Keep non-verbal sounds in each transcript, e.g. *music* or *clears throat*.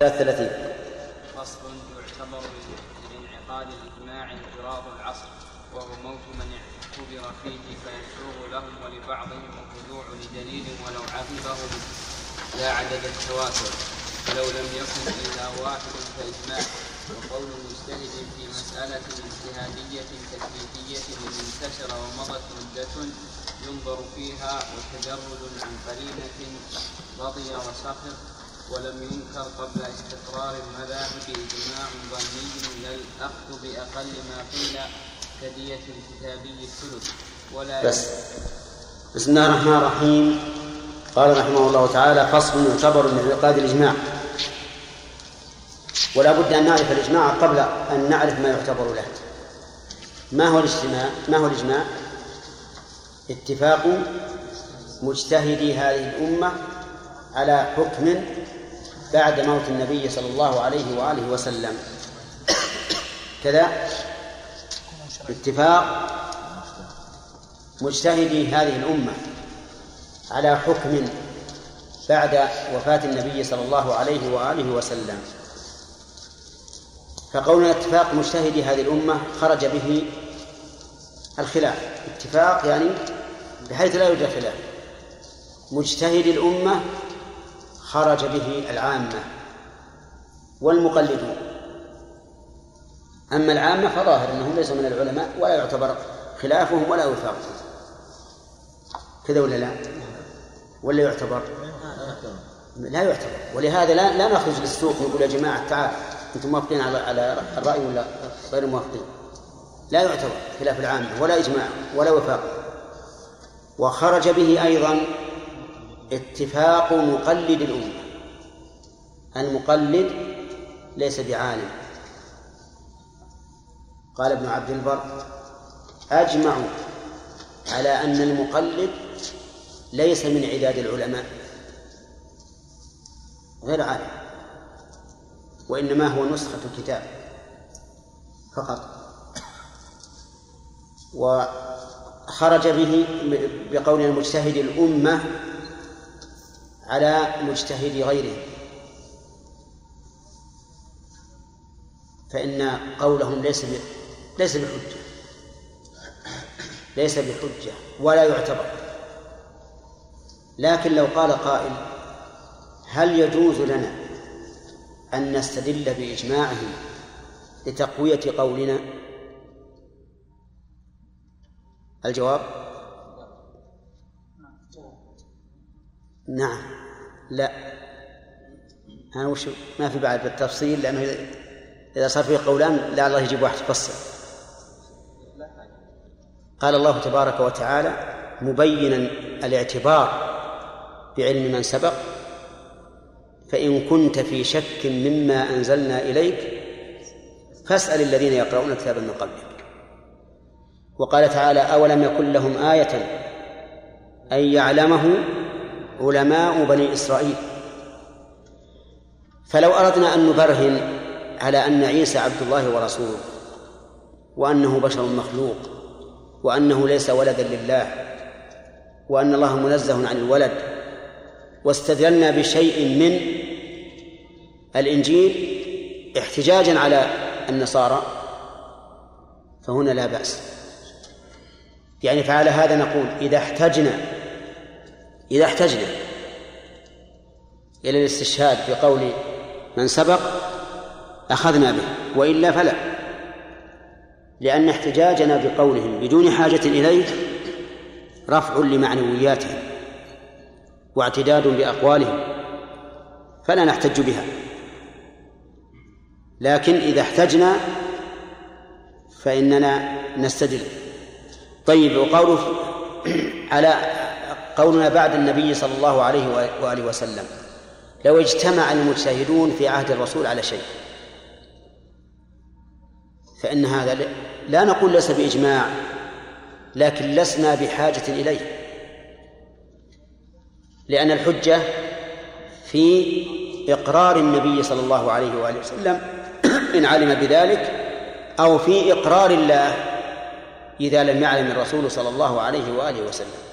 ثلاثين. فصل يعتبر لانعقاد الإجماع انقراض العصر وهو موت من اعتبر فيه فيسوغ لهم ولبعضهم الرجوع لدليل ولو عقبه لا عدد التواتر. ولو لم يكن الا واحد فإجماع. وقول مجتهد في مسألة اجتهادية تكليفية انتشر ومضت مدة ينظر فيها وتجرد عن قرينة رضي وسخر. ولم ينكر قبل استقرار المذاهب إجماع ظني لا الأخذ بأقل ما قيل كدية الكتابي الثلث. ولا بس. بسم الله الرحمن الرحيم. قال رحمه الله تعالى فصل يعتبر من انعقاد الإجماع. ولا بد أن نعرف الإجماع قبل أن نعرف ما يعتبر له. ما هو الاجتماع؟ ما هو الإجماع؟ اتفاق مجتهدي هذه الأمة على حكم بعد موت النبي صلى الله عليه وآله وسلم. كذا؟ اتفاق. مجتهدي هذه الأمة على حكم بعد وفاة النبي صلى الله عليه وآله وسلم. فقولنا اتفاق مجتهدي هذه الأمة خرج به الخلاف. اتفاق يعني بحيث لا يوجد خلاف. مجتهد الأمة خرج به العامة والمقلدون أما العامة فظاهر أنهم ليسوا من العلماء ولا يعتبر خلافهم ولا وفاقهم كذا ولا لا؟ ولا يعتبر؟ لا يعتبر ولهذا لا لا نخرج للسوق ونقول يا جماعة تعال أنتم موافقين على على الرأي ولا غير موافقين؟ لا يعتبر خلاف العامة ولا إجماع ولا وفاق وخرج به أيضا اتفاق مقلد الأمة. المقلد ليس بعالم. قال ابن عبد البر أجمعوا على أن المقلد ليس من عداد العلماء غير عالم وإنما هو نسخة كتاب فقط. وخرج به بقول المجتهد الأمة على مجتهد غيره. فإن قولهم ليس ليس بحجة. ليس بحجة ولا يعتبر. لكن لو قال قائل هل يجوز لنا أن نستدل بإجماعهم لتقوية قولنا؟ الجواب؟ نعم. لا. ها وش ما في بعد بالتفصيل؟ لأنه إذا صار فيه قولان لا الله يجيب واحد يفصل قال الله تبارك وتعالى مبينا الاعتبار بعلم من سبق فإن كنت في شك مما أنزلنا إليك فاسأل الذين يقرؤون الكتاب من قبلك. وقال تعالى أولم يكن لهم آية أن يعلمه علماء بني إسرائيل. فلو أردنا أن نبرهن على أن عيسى عبد الله ورسوله وأنه بشر مخلوق وأنه ليس ولدا لله وأن الله منزه عن الولد واستدلنا بشيء من الإنجيل احتجاجا على النصارى فهنا لا بأس. يعني فعلى هذا نقول إذا احتجنا إذا احتجنا إلى الاستشهاد بقول من سبق أخذنا به وإلا فلا لأن احتجاجنا بقولهم بدون حاجة إليه رفع لمعنوياتهم واعتداد بأقوالهم فلا نحتج بها. لكن إذا احتجنا فإننا نستدل. طيب وقوله على قولنا بعد النبي صلى الله عليه وآله وسلم لو اجتمع المجتهدون في عهد الرسول على شيء فإن هذا لا نقول ليس بإجماع لكن لسنا بحاجة إليه. لأن الحجة في إقرار النبي صلى الله عليه وآله وسلم إن علم بذلك أو في إقرار الله إذا لم يعلم الرسول صلى الله عليه وآله وسلم.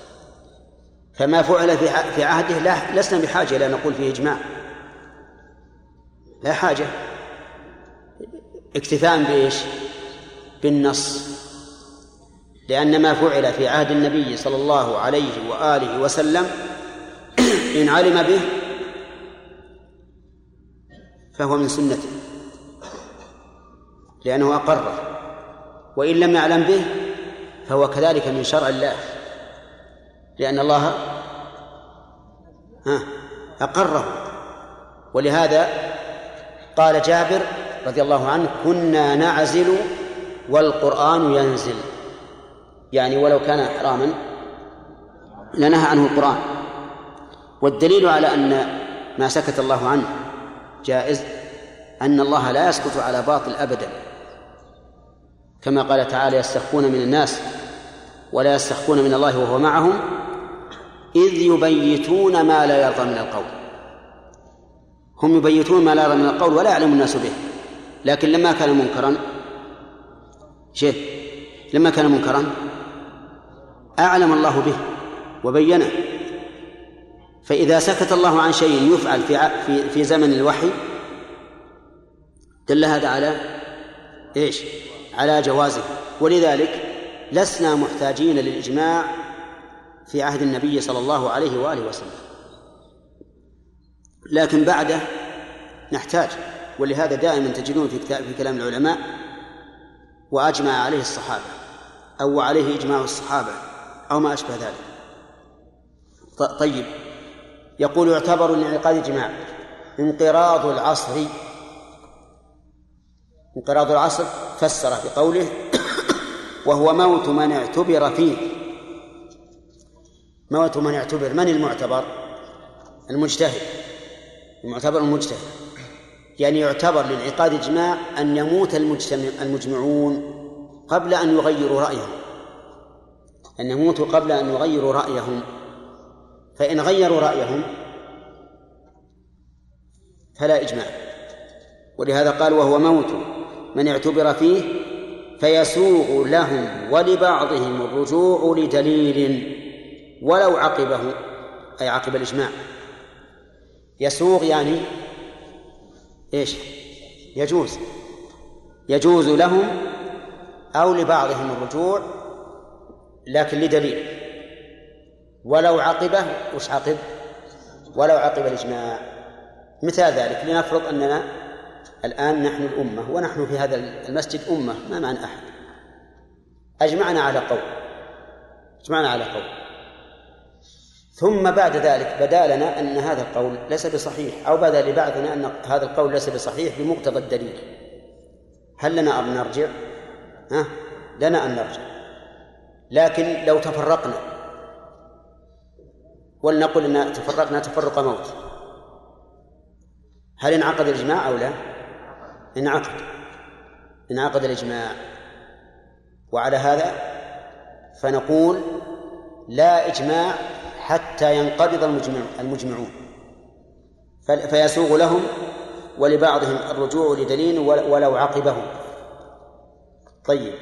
فما فعل في في عهده لا لسنا بحاجة إلى نقول فيه إجماع. لا حاجة. اكتفاء بإيش؟ بالنص. لأن ما فعل في عهد النبي صلى الله عليه وآله وسلم *clears throat* إن علم به فهو من سنته. لأنه أقره. وإن لم يعلم به فهو كذلك من شرع الله. لأن الله أقره. ولهذا قال جابر رضي الله عنه كنا نعزل والقرآن ينزل. يعني ولو كان حراما لنهى عنه القرآن. والدليل على أن ما سكت الله عنه جائز أن الله لا يسكت على باطل أبدا. كما قال تعالى يستخفون من الناس ولا يستخفون من الله وهو معهم إذ يبيتون ما لا يرضى من القول. هم يبيتون ما لا يرضى من القول ولا يعلم الناس به. لكن لما كان منكرا شيء لما كان منكرا أعلم الله به وبينه. فإذا سكت الله عن شيء يفعل في في في زمن الوحي دل هذا على إيش؟ على جوازه. ولذلك لسنا محتاجين للإجماع في عهد النبي صلى الله عليه وآله وسلم. لكن بعده نحتاج ولهذا دائما تجدون في في كلام العلماء وأجمع عليه الصحابة أو عليه إجماع الصحابة أو ما أشبه ذلك. طيب. يقول يعتبر لانعقاد إجماع انقراض العصر انقراض العصر فسره بقوله وهو موت من اعتبر فيه موت من اعتبر من المعتبر؟ المجتهد. المعتبر المجتهد. يعني يعتبر لانعقاد إجماع أن يموت المجتمع المجمعون قبل أن يغيروا رأيهم. أن يموتوا قبل أن يغيروا رأيهم. فإن غيروا رأيهم فلا إجماع. ولهذا قال وهو موت من اعتبر فيه فيسوغ لهم ولبعضهم الرجوع لدليل ولو عقبه أي عقب الإجماع. يسوغ يعني إيش؟ يجوز. يجوز لهم أو لبعضهم الرجوع لكن لدليل. ولو عقبه وش عقب؟ ولو عقب الإجماع. مثال ذلك لنفرض أننا الآن نحن الأمة ونحن في هذا المسجد أمة ما معنا أحد؟ أجمعنا على قول. أجمعنا على قول. ثم بعد ذلك بدا لنا أن هذا القول ليس بصحيح أو بدا لبعضنا أن هذا القول ليس بصحيح بمقتضى الدليل هل لنا أن نرجع؟ ها؟ لنا أن نرجع لكن لو تفرقنا ولنقل أن تفرقنا تفرق موت هل انعقد الإجماع أو لا؟ انعقد انعقد الإجماع وعلى هذا فنقول لا إجماع حتى ينقبض المجمع المجمعون. فيسوغ لهم ولبعضهم الرجوع لدليل ولو عقبه طيب.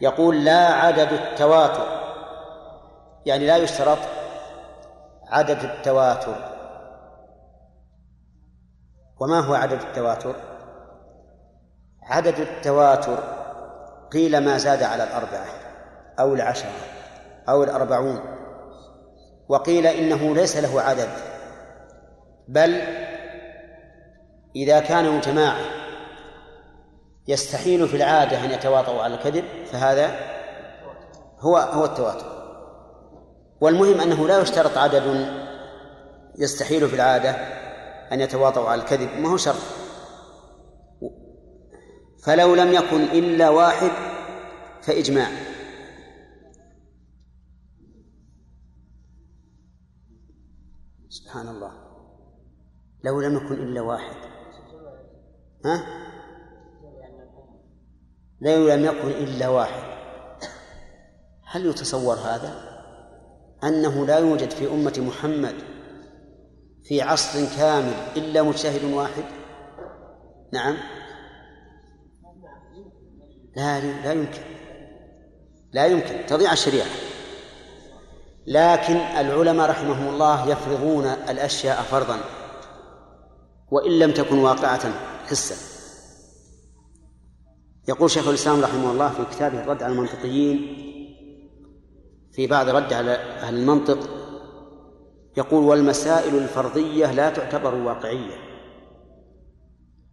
يقول لا عدد التواتر. يعني لا يشترط عدد التواتر. وما هو عدد التواتر؟ عدد التواتر قيل ما زاد على الأربعة أو العشرة أو الأربعون. وقيل إنه ليس له عدد بل إذا كانوا جماعة يستحيل في العادة أن يتواطؤوا على الكذب فهذا هو هو التواتر والمهم أنه لا يشترط عدد يستحيل في العادة أن يتواطؤوا على الكذب ما هو شرط. فلو لم يكن إلا واحد فإجماع. سبحان الله. لو لم يكن إلا واحد. ها؟ لو لم يكن إلا واحد. هل يتصور هذا؟ أنه لا يوجد في أمة محمد في عصر كامل إلا مجتهد واحد؟ نعم. لا لا يمكن. لا يمكن. تضيع الشريعة. لكن العلماء رحمهم الله يفرضون الأشياء فرضا وإن لم تكن واقعة حسا. يقول شيخ الإسلام رحمه الله في كتابه الرد على المنطقيين في بعض رد على أهل المنطق يقول والمسائل الفرضية لا تعتبر واقعية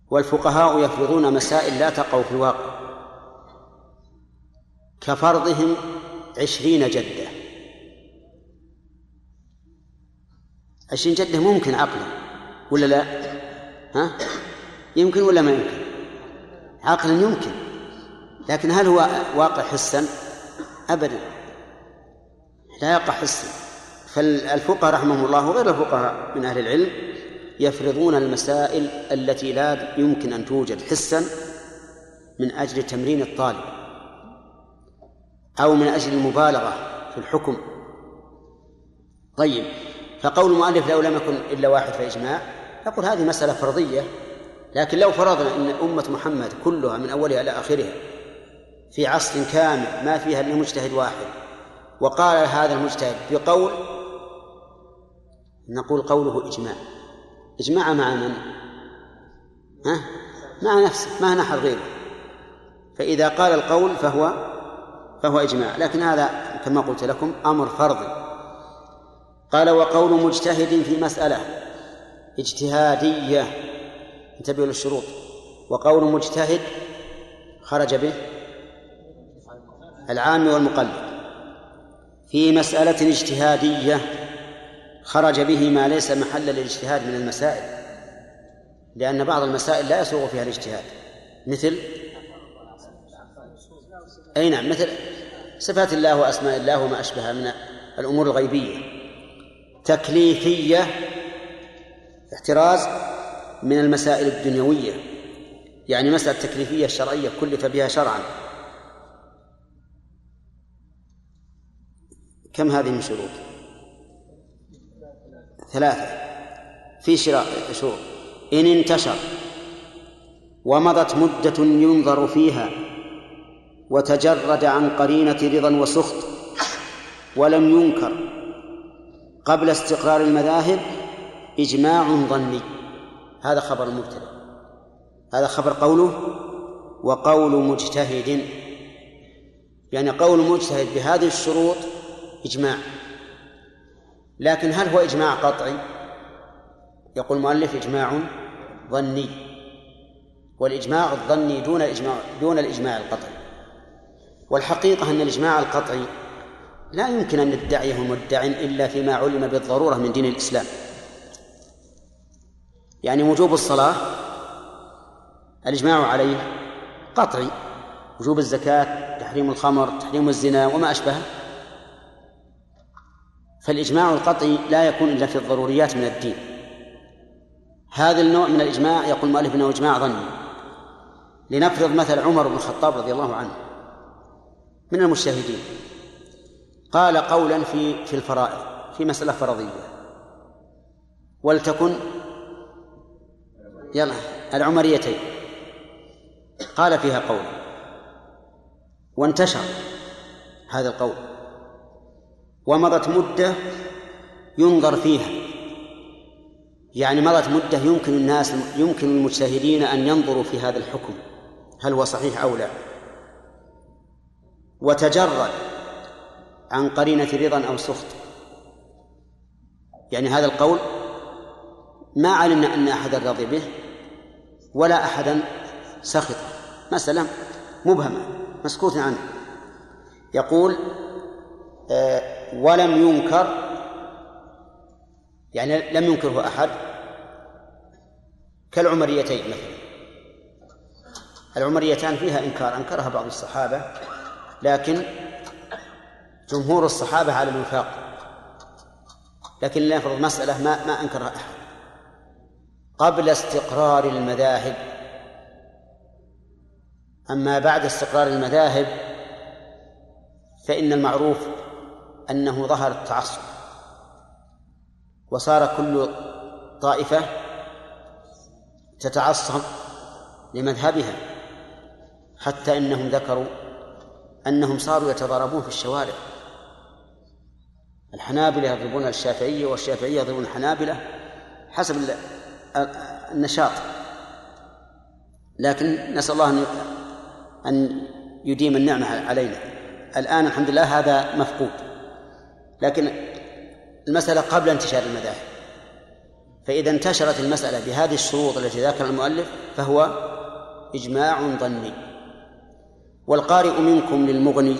والفقهاء يفرضون مسائل لا تقع في الواقع كفرضهم عشرين جدة عشرين جدة ممكن عقلا ولا لا؟ ها؟ يمكن ولا ما يمكن؟ عقلا يمكن. لكن هل هو واقع حسا؟ أبدا. لا يقع حسا. فالفقهاء رحمهم الله وغير الفقهاء من أهل العلم يفرضون المسائل التي لا يمكن أن توجد حسا من أجل تمرين الطالب أو من أجل المبالغة في الحكم. طيب. فقول المؤلف لو لم يكن إلا واحد فإجماع يقول هذه مسألة فرضية لكن لو فرضنا أن أمة محمد كلها من أولها إلى آخرها في عصر كامل ما فيها إلا مجتهد واحد وقال هذا المجتهد بقول نقول قوله إجماع إجماع مع من؟ ها؟ مع نفسه ما أحد غيره فإذا قال القول فهو فهو إجماع لكن هذا كما قلت لكم أمر فرضي قال وقول مجتهد في مسألة اجتهادية. انتبهوا للشروط. وقول مجتهد خرج به العام والمقلد. في مسألة اجتهادية خرج به ما ليس محل للاجتهاد من المسائل لأن بعض المسائل لا يسوغ فيها الاجتهاد. مثل أي نعم مثل صفات الله وأسماء الله وما أشبه من الأمور الغيبية. تكليفية احتراز من المسائل الدنيوية. يعني مسألة تكليفية الشرعية كلف بها شرعا. كم هذه من شروط؟ ثلاثة. في شروط. إن انتشر ومضت مدة ينظر فيها وتجرد عن قرينة رضا وسخط ولم ينكر قبل استقرار المذاهب إجماع ظني. هذا خبر المبتدأ هذا خبر قوله وقول مجتهد. يعني قول مجتهد بهذه الشروط إجماع. لكن هل هو إجماع قطعي؟ يقول المؤلف إجماع ظني. والإجماع الظني دون الإجماع دون الإجماع القطعي. والحقيقة أن الإجماع القطعي لا يمكن أن ندعيه مدع إلا فيما علم بالضرورة من دين الإسلام. يعني وجوب الصلاة الإجماع عليه قطعي. وجوب الزكاة تحريم الخمر تحريم الزنا وما أشبهه فالإجماع القطعي لا يكون إلا في الضروريات من الدين. هذا النوع من الإجماع يقول المؤلف أنه إجماع ظني. لنفرض مثل عمر بن الخطاب رضي الله عنه. من المجتهدين. قال قولا في في الفرائض في مسألة فرضية. ولتكن يلا العمريتين. قال فيها قولا وانتشر هذا القول. ومضت مدة ينظر فيها. يعني مضت مدة يمكن الناس يمكن المجتهدين أن ينظروا في هذا الحكم. هل هو صحيح أو لا؟ وتجرد عن قرينة رضا أو سخط. يعني هذا القول ما علمنا أن أحدا رضي به ولا أحدا سخط. مسألة مبهمة مسكوت عنه. يقول آه ولم ينكر يعني لم ينكره أحد كالعمريتين مثلا. العمريتان فيها إنكار أنكرها بعض الصحابة لكن جمهور الصحابة على الوفاق. لكن لنفرض مسألة ما ما أنكرها أحد قبل استقرار المذاهب أما بعد استقرار المذاهب فإن المعروف أنه ظهر التعصب. وصار كل طائفة تتعصب لمذهبها حتى إنهم ذكروا أنهم صاروا يتضاربون في الشوارع. الحنابلة يضربون الشافعية والشافعية يضربون الحنابلة حسب النشاط. لكن نسأل الله أن أن يديم النعمة علينا. الآن الحمد لله هذا مفقود. لكن المسألة قبل انتشار المذاهب. فإذا انتشرت المسألة بهذه الشروط التي ذكر المؤلف فهو إجماع ظني. والقارئ منكم للمغني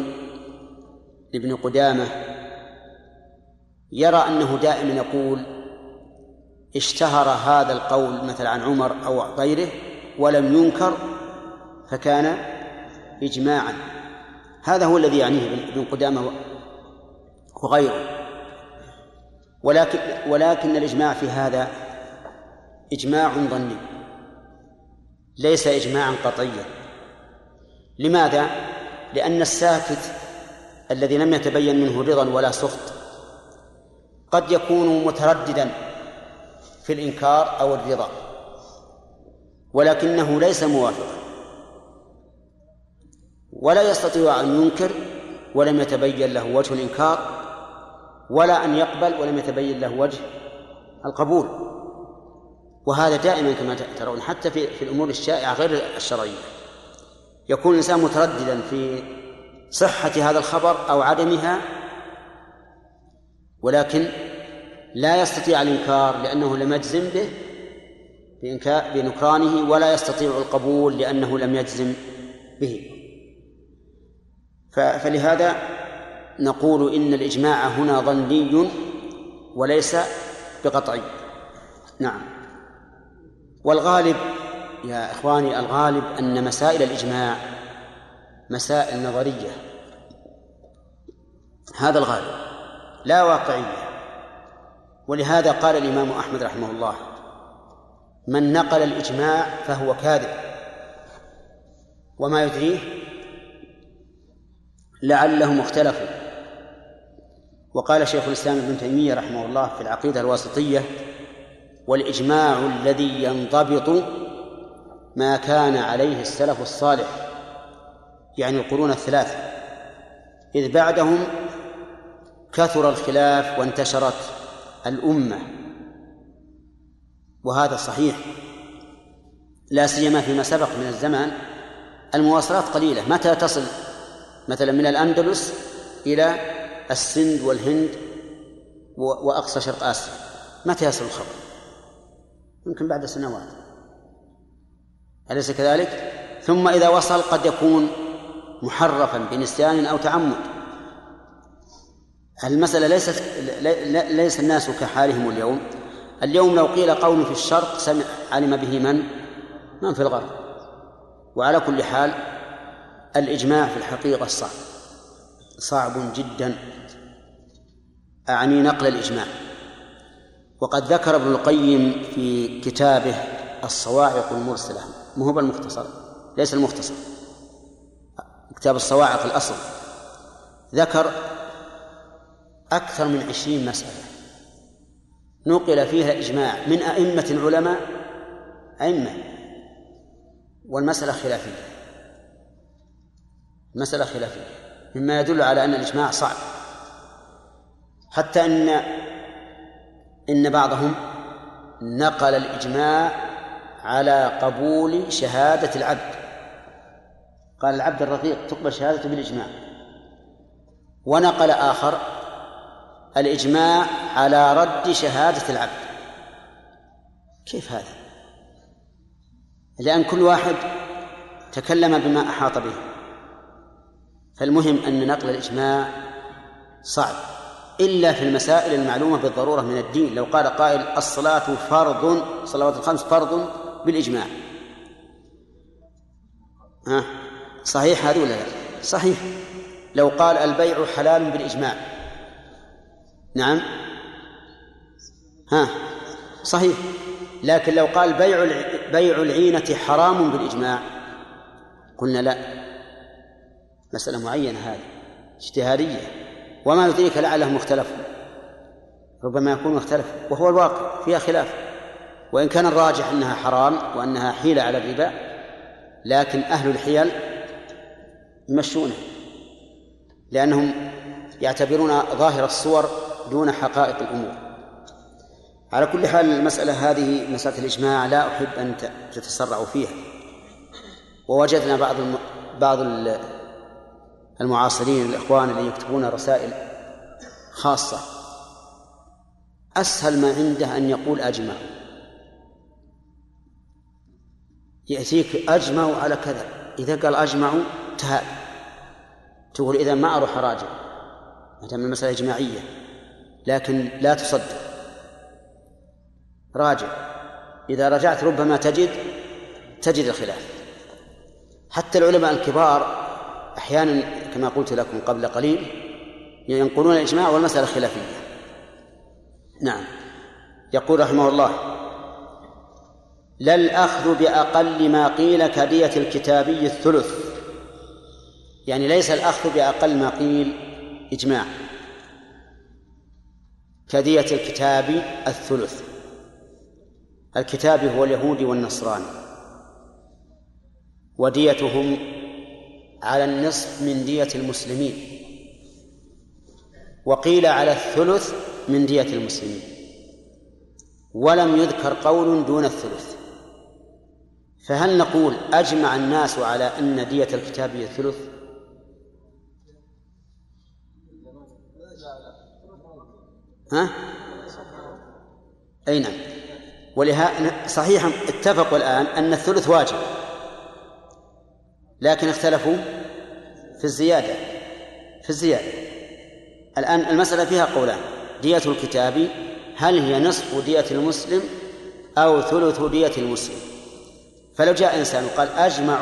لابن قدامة يرى أنه دائما يقول اشتهر هذا القول مثلا عن عمر أو غيره ولم ينكر فكان إجماعا. هذا هو الذي يعنيه ابن قدامة وغيره. ولكن ولكن الإجماع في هذا إجماع ظني. ليس إجماعا قطعيا. لماذا؟ لأن الساكت الذي لم يتبين منه رضا ولا سخط قد يكون مترددا في الإنكار أو الرضا ولكنه ليس موافقا ولا يستطيع أن ينكر ولم يتبين له وجه الإنكار ولا أن يقبل ولم يتبين له وجه القبول. وهذا دائما كما ترون حتى في في الأمور الشائعة غير الشرعية. يكون الإنسان مترددا في صحة هذا الخبر أو عدمها ولكن لا يستطيع الإنكار لأنه لم يجزم به بنكرانه ولا يستطيع القبول لأنه لم يجزم به. فلهذا نقول إن الإجماع هنا ظني وليس بقطعي. نعم. والغالب يا إخواني الغالب أن مسائل الإجماع مسائل نظرية. هذا الغالب. لا واقعية. ولهذا قال الإمام أحمد رحمه الله من نقل الإجماع فهو كاذب. وما يدريه؟ لعلهم اختلفوا وقال شيخ الإسلام ابن تيمية رحمه الله في العقيدة الواسطية والإجماع الذي ينضبط ما كان عليه السلف الصالح يعني القرون الثلاثة إذ بعدهم كثر الخلاف وانتشرت الأمة. وهذا صحيح. لا سيما فيما سبق من الزمان. المواصلات قليلة. متى تصل مثلا من الأندلس إلى السند والهند وأقصى شرق آسيا؟ متى يصل الخبر؟ يمكن بعد سنوات. أليس كذلك؟ ثم إذا وصل قد يكون محرفا بنسيان أو تعمد. المسألة ليست ليس الناس كحالهم اليوم. اليوم لو قيل قول في الشرق سمع علم به من؟ من في الغرب. وعلى كل حال الإجماع في الحقيقة صعب. صعب جدا. أعني نقل الإجماع. وقد ذكر ابن القيم في كتابه الصواعق المرسلة. مو هو المختصر ليس المختصر. كتاب الصواعق الأصل. ذكر أكثر من عشرين مسألة. نقل فيها إجماع من أئمة العلماء أئمة. والمسألة خلافية. مسألة خلافية. مما يدل على أن الإجماع صعب. حتى أن إن بعضهم نقل الإجماع على قبول شهادة العبد. قال العبد الرقيق تقبل شهادته بالإجماع. ونقل آخر الإجماع على رد شهادة العبد. كيف هذا؟ لأن كل واحد تكلم بما أحاط به. فالمهم أن نقل الإجماع صعب إلا في المسائل المعلومة بالضرورة من الدين. لو قال قائل الصلاة فرض صلوات الخمس فرض بالإجماع. ها؟ صحيح هذا ولا لا؟ صحيح. لو قال البيع حلال بالإجماع. نعم. ها. صحيح. لكن لو قال بيع بيع العينة حرام بالإجماع قلنا لا. مسألة معينة هذه اجتهادية. وما يدريك لعلهم اختلفوا. ربما يكون اختلف وهو الواقع فيها خلاف. وإن كان الراجح أنها حرام وأنها حيلة على الربا لكن أهل الحيل يمشونه. لأنهم يعتبرون ظاهر الصور دون حقائق الأمور. على كل حال المسألة هذه مسألة الإجماع لا أحب أن تتسرعوا فيها. ووجدنا بعض. بعض المعاصرين الإخوان اللي يكتبون رسائل خاصة. أسهل ما عنده أن يقول أجمع. يأتيك أجمع على كذا. إذا قال أجمع تهاب تقول إذا ما أروح أراجع. ما المسألة إجماعية. لكن لا تصدق. راجع. إذا رجعت ربما تجد تجد الخلاف. حتى العلماء الكبار أحيانا كما قلت لكم قبل قليل ينقلون الإجماع والمسألة خلافية. نعم. يقول رحمه الله لا الأخذ بأقل ما قيل كدية الكتابي الثلث. يعني ليس الأخذ بأقل ما قيل إجماع. كدية الكتاب الثلث. الكتاب هو اليهودي والنصراني وديتهم على النصف من دية المسلمين. وقيل على الثلث من دية المسلمين. ولم يذكر قول دون الثلث. فهل نقول أجمع الناس على أن دية الكتاب هي الثلث؟ ها؟ أي نعم. ولهذا صحيح اتفقوا الآن أن الثلث واجب. لكن اختلفوا في الزيادة في الزيادة. الآن المسألة فيها قولان. دية الكتاب هل هي نصف دية المسلم أو ثلث دية المسلم؟ فلو جاء إنسان وقال أجمع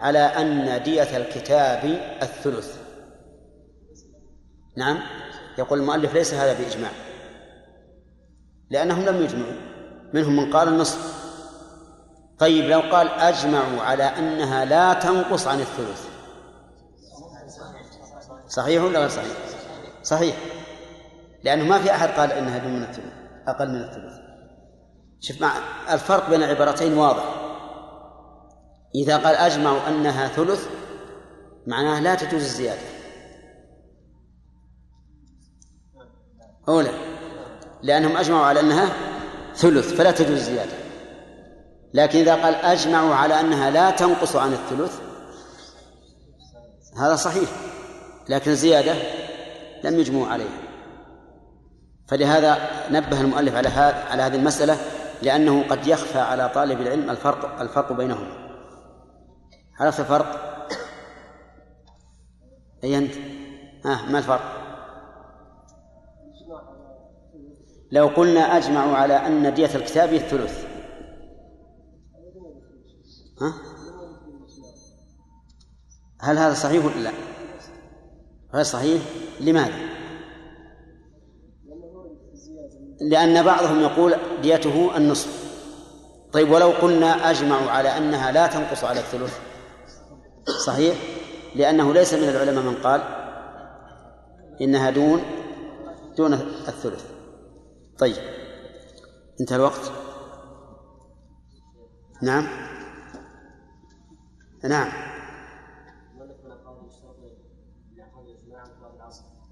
على أن دية الكتاب الثلث. نعم. يقول المؤلف ليس هذا بإجماع. لأنهم لم يجمعوا. منهم من قال النصف. طيب لو قال أجمعوا على أنها لا تنقص عن الثلث. صحيح ولا غير صحيح؟ صحيح. لأنه ما في أحد قال دون من الثلث أقل من الثلث. شوف مع الفرق بين العبارتين واضح. إذا قال أجمعوا أنها ثلث معناه لا تجوز الزيادة. أولى لأنهم أجمعوا على أنها ثلث فلا تجوز الزيادة لكن إذا قال أجمعوا على أنها لا تنقص عن الثلث هذا صحيح لكن الزيادة لم يجمعوا عليها فلهذا نبه المؤلف على على هذه المسألة لأنه قد يخفى على طالب العلم الفرق الفرق بينهما عرفت الفرق؟ أي أنت؟ آه ما الفرق؟ لو قلنا أجمعوا على أن دية الكتاب الثلث ها؟ هل هذا صحيح ولا لا؟ غير صحيح لماذا؟ لأن بعضهم يقول ديته النصف طيب ولو قلنا أجمعوا على أنها لا تنقص على الثلث صحيح لأنه ليس من العلماء من قال إنها دون دون الثلث طيب. انتهى الوقت؟ نعم. نعم.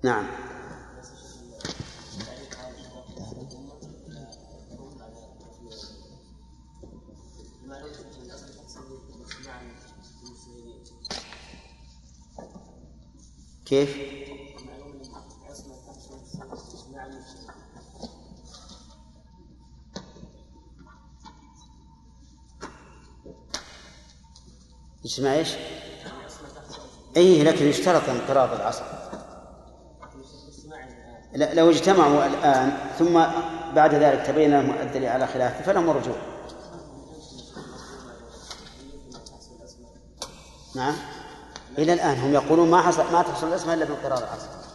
نعم. كيف؟ اجتماع إيش؟ اي لكن يشترط انقراض العصر. لو اجتمعوا الآن ثم بعد ذلك تبين لهم الدليل على خلافه فلهم الرجوع نعم. إلى الآن هم يقولون ما حصل ما تحصل الاسم إلا بانقراض العصر.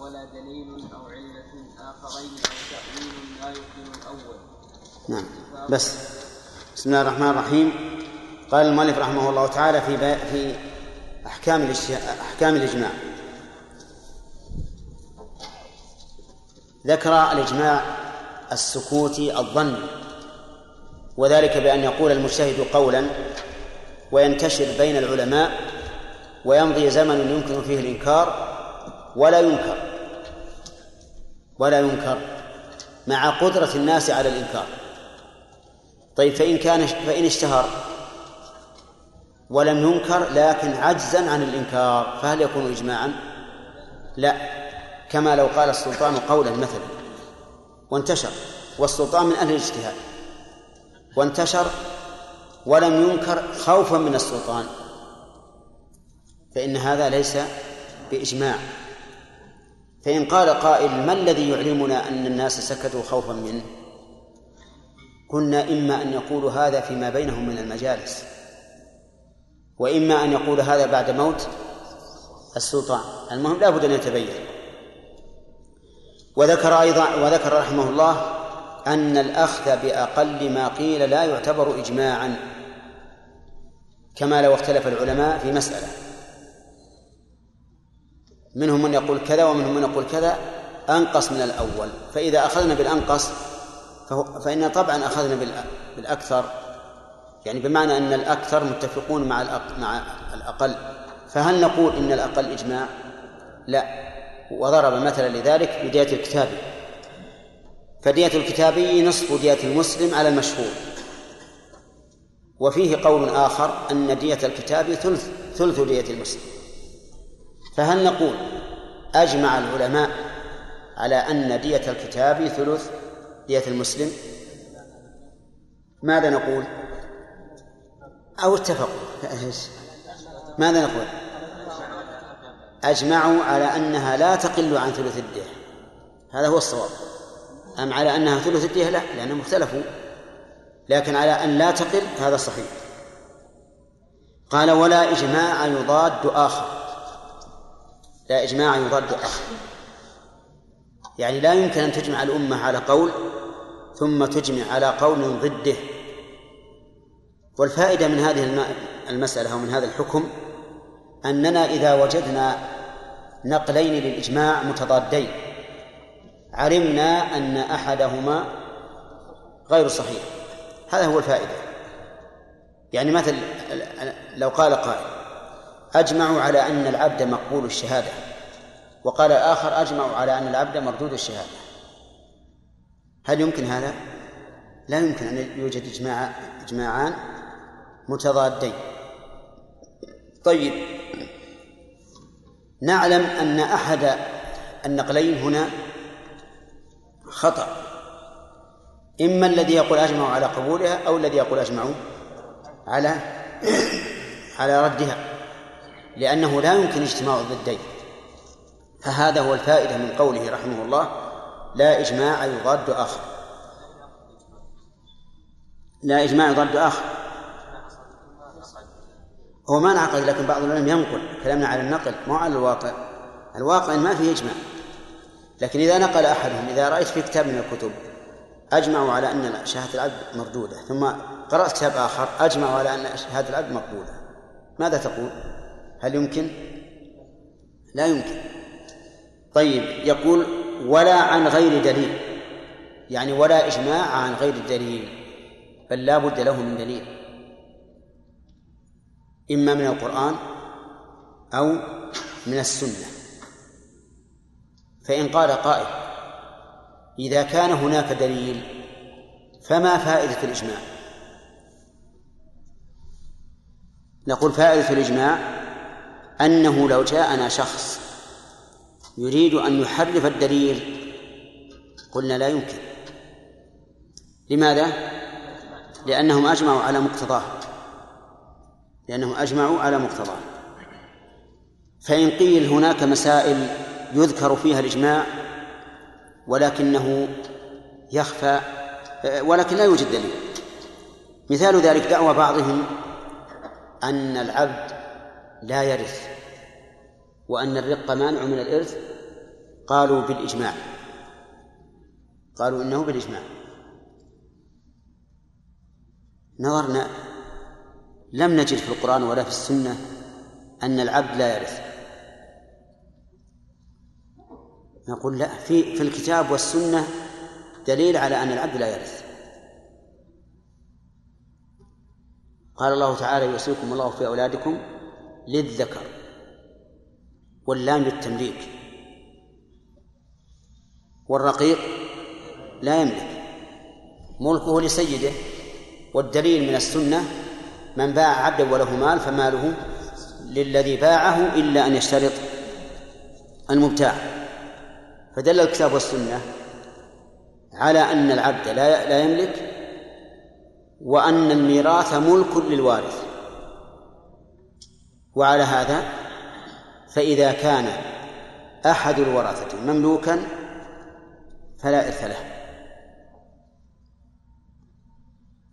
ولا دليل أو علة آخرين أو تأويل لا يمكن الأول. نعم. بس. بسم الله الرحمن الرحيم. قال المؤلف رحمه الله تعالى في في أحكام أحكام الإجماع. ذكر الإجماع السكوتي الظني وذلك بأن يقول المجتهد قولا وينتشر بين العلماء ويمضي زمن يمكن فيه الإنكار ولا ينكر. ولا ينكر. مع قدرة الناس على الإنكار. طيب فإن كان فإن اشتهر. ولم ينكر لكن عجزا عن الإنكار فهل يكون إجماعا؟ لا. كما لو قال السلطان قولا مثلا وانتشر. والسلطان من أهل الاجتهاد. وانتشر ولم ينكر خوفا من السلطان. فإن هذا ليس بإجماع. فإن قال قائل ما الذي يعلمنا أن الناس سكتوا خوفا منه؟ قلنا إما أن يقولوا هذا فيما بينهم من المجالس وإما أن يقول هذا بعد موت السلطان. المهم لا بد أن يتبين. وذكر أيضا وذكر رحمه الله أن الأخذ بأقل ما قيل لا يعتبر إجماعا كما لو اختلف العلماء في مسألة. منهم من يقول كذا ومنهم من يقول كذا أنقص من الأول. فإذا أخذنا بالأنقص فإن طبعا أخذنا بالأكثر. يعني بمعنى أن الأكثر متفقون مع مع الأقل. فهل نقول إن الأقل إجماع؟ لا. وضرب مثلا لذلك بدية الكتابي فدية الكتابي نصف دية المسلم على المشهور. وفيه قول آخر أن دية الكتابي ثلث ثلث دية المسلم. فهل نقول أجمع العلماء على أن دية الكتاب ثلث دية المسلم؟ ماذا نقول؟ أو اتفقوا. ماذا نقول؟ أجمعوا على أنها لا تقل عن ثلث الدية. هذا هو الصواب. أم على أنها ثلث الدية؟ لا لأنهم اختلفوا. لكن على أن لا تقل هذا صحيح. قال ولا إجماع يضاد آخر. لا إجماع يضاد آخر يعني لا يمكن أن تجمع الأمة على قول ثم تجمع على قول ضده. والفائدة من هذه المسألة أو من هذا الحكم أننا إذا وجدنا نقلين للإجماع متضادين. علمنا أن أحدهما غير صحيح. هذا هو الفائدة. يعني مثل لو قال قائل أجمعوا على أن العبد مقبول الشهادة. وقال الآخر أجمعوا على أن العبد مردود الشهادة. هل يمكن هذا؟ لا يمكن أن يوجد إجماع إجماعان متضادين. طيب. نعلم أن أحد النقلين هنا خطأ. إما الذي يقول أجمعوا على قبولها أو الذي يقول أجمعوا على على ردها. لأنه لا يمكن اجتماع الضدين. فهذا هو الفائدة من قوله رحمه الله لا إجماع يضاد آخر. لا إجماع يضاد آخر. هو ما نعقد لكن بعض العلماء ينقل كلامنا على النقل مو على الواقع. الواقع ما فيه إجماع. لكن إذا نقل أحدهم إذا رأيت في كتاب من الكتب أجمعوا على أن شهادة العبد مردودة ثم قرأت كتاب آخر أجمعوا على أن شهادة العبد مقبولة ماذا تقول؟ هل يمكن؟ لا يمكن. طيب يقول ولا عن غير دليل. يعني ولا إجماع عن غير الدليل بل لا بد له من دليل. إما من القرآن أو من السنة. فإن قال قائل إذا كان هناك دليل فما فائدة الإجماع؟ نقول فائدة الإجماع أنه لو جاءنا شخص يريد أن يحرف الدليل قلنا لا يمكن. لماذا؟ لأنهم أجمعوا على مقتضاه. لأنهم أجمعوا على مقتضاه. فإن قيل هناك مسائل يذكر فيها الإجماع ولكنه يخفى ولكن لا يوجد دليل. مثال ذلك دعوى بعضهم أن العبد لا يرث وأن الرق مانع من الإرث قالوا بالإجماع قالوا إنه بالإجماع. نظرنا لم نجد في القرآن ولا في السنة أن العبد لا يرث. نقول لا في في الكتاب والسنة دليل على أن العبد لا يرث. قال الله تعالى يوصيكم الله في أولادكم للذكر واللام للتمليك والرقيق لا يملك ملكه لسيده والدليل من السنة من باع عبدا وله مال فماله للذي باعه إلا أن يشترط المبتاع. فدل الكتاب والسنة على أن العبد لا لا يملك وأن الميراث ملك للوارث. وعلى هذا فإذا كان أحد الورثة مملوكا فلا إرث له.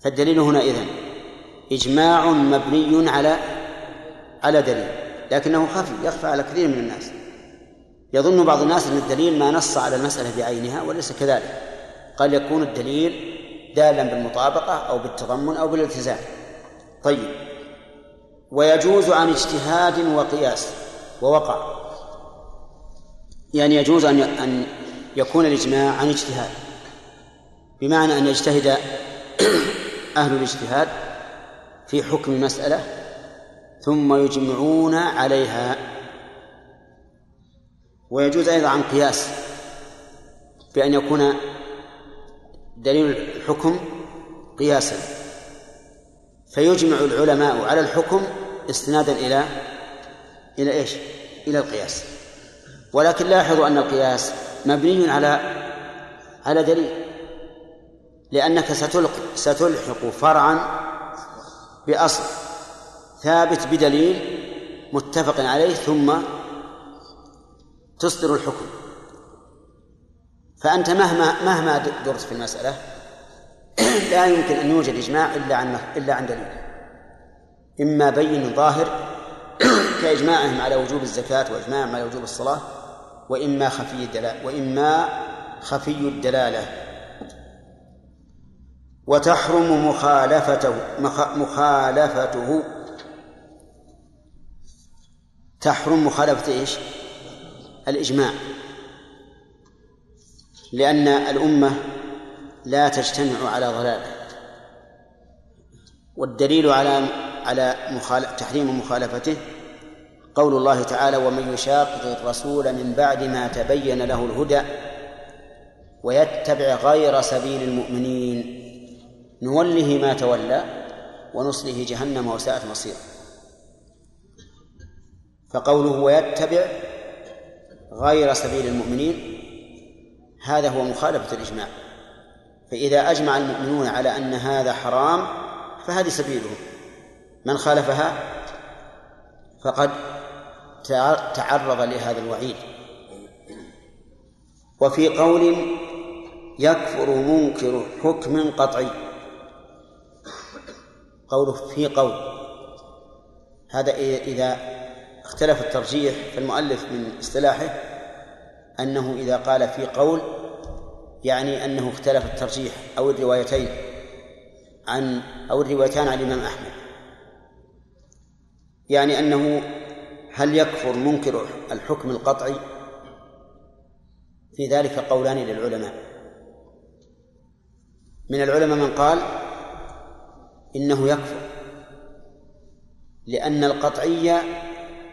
فالدليل هنا إذن إجماع مبني على على دليل لكنه خفي يخفى على كثير من الناس. يظن بعض الناس أن الدليل ما نص على المسألة بعينها وليس كذلك. قد يكون الدليل دالا بالمطابقة أو بالتضمن أو بالالتزام. طيب. ويجوز عن اجتهاد وقياس ووقع. يعني يجوز أن أن يكون الإجماع عن اجتهاد. بمعنى أن يجتهد *coughs* أهل الاجتهاد في حكم مسألة ثم يجمعون عليها. ويجوز أيضا عن قياس بأن يكون دليل الحكم قياسا. فيجمع العلماء على الحكم استنادا إلى إلى إيش؟ إلى القياس. ولكن لاحظوا أن القياس مبني على على دليل لأنك ستلق ستلحق فرعا بأصل ثابت بدليل متفق عليه ثم تصدر الحكم. فأنت مهما مهما درت في المسألة *clears throat* لا يمكن أن يوجد إجماع إلا عن إلا عن دليل. إما بين ظاهر كإجماعهم على وجوب الزكاة وإجماعهم على وجوب الصلاة وإما خفي الدلالة وإما خفي الدلالة. وتحرم مخالفته مخالفته. تحرم مخالفة إيش؟ الإجماع. لأن الأمة لا تجتمع على ضلاله والدليل على على تحريم مخالفته قول الله تعالى ومن يشاقق الرسول من بعد ما تبين له الهدى ويتبع غير سبيل المؤمنين نوله ما تولى ونصله جهنم وساءت مصيرا فقوله ويتبع غير سبيل المؤمنين هذا هو مخالفة الإجماع فإذا أجمع المؤمنون على أن هذا حرام فهذه سبيله. من خالفها فقد تعرض لهذا الوعيد. وفي قول يكفر منكر حكم قطعي. قوله في قول. هذا إذا اختلف الترجيح فالمؤلف من اصطلاحه أنه إذا قال في قول يعني أنه اختلف الترجيح أو الروايتين عن أو الروايتان عن الإمام أحمد. يعني أنه هل يكفر منكر الحكم القطعي؟ في ذلك قولان للعلماء. من العلماء من قال إنه يكفر لأن القطعية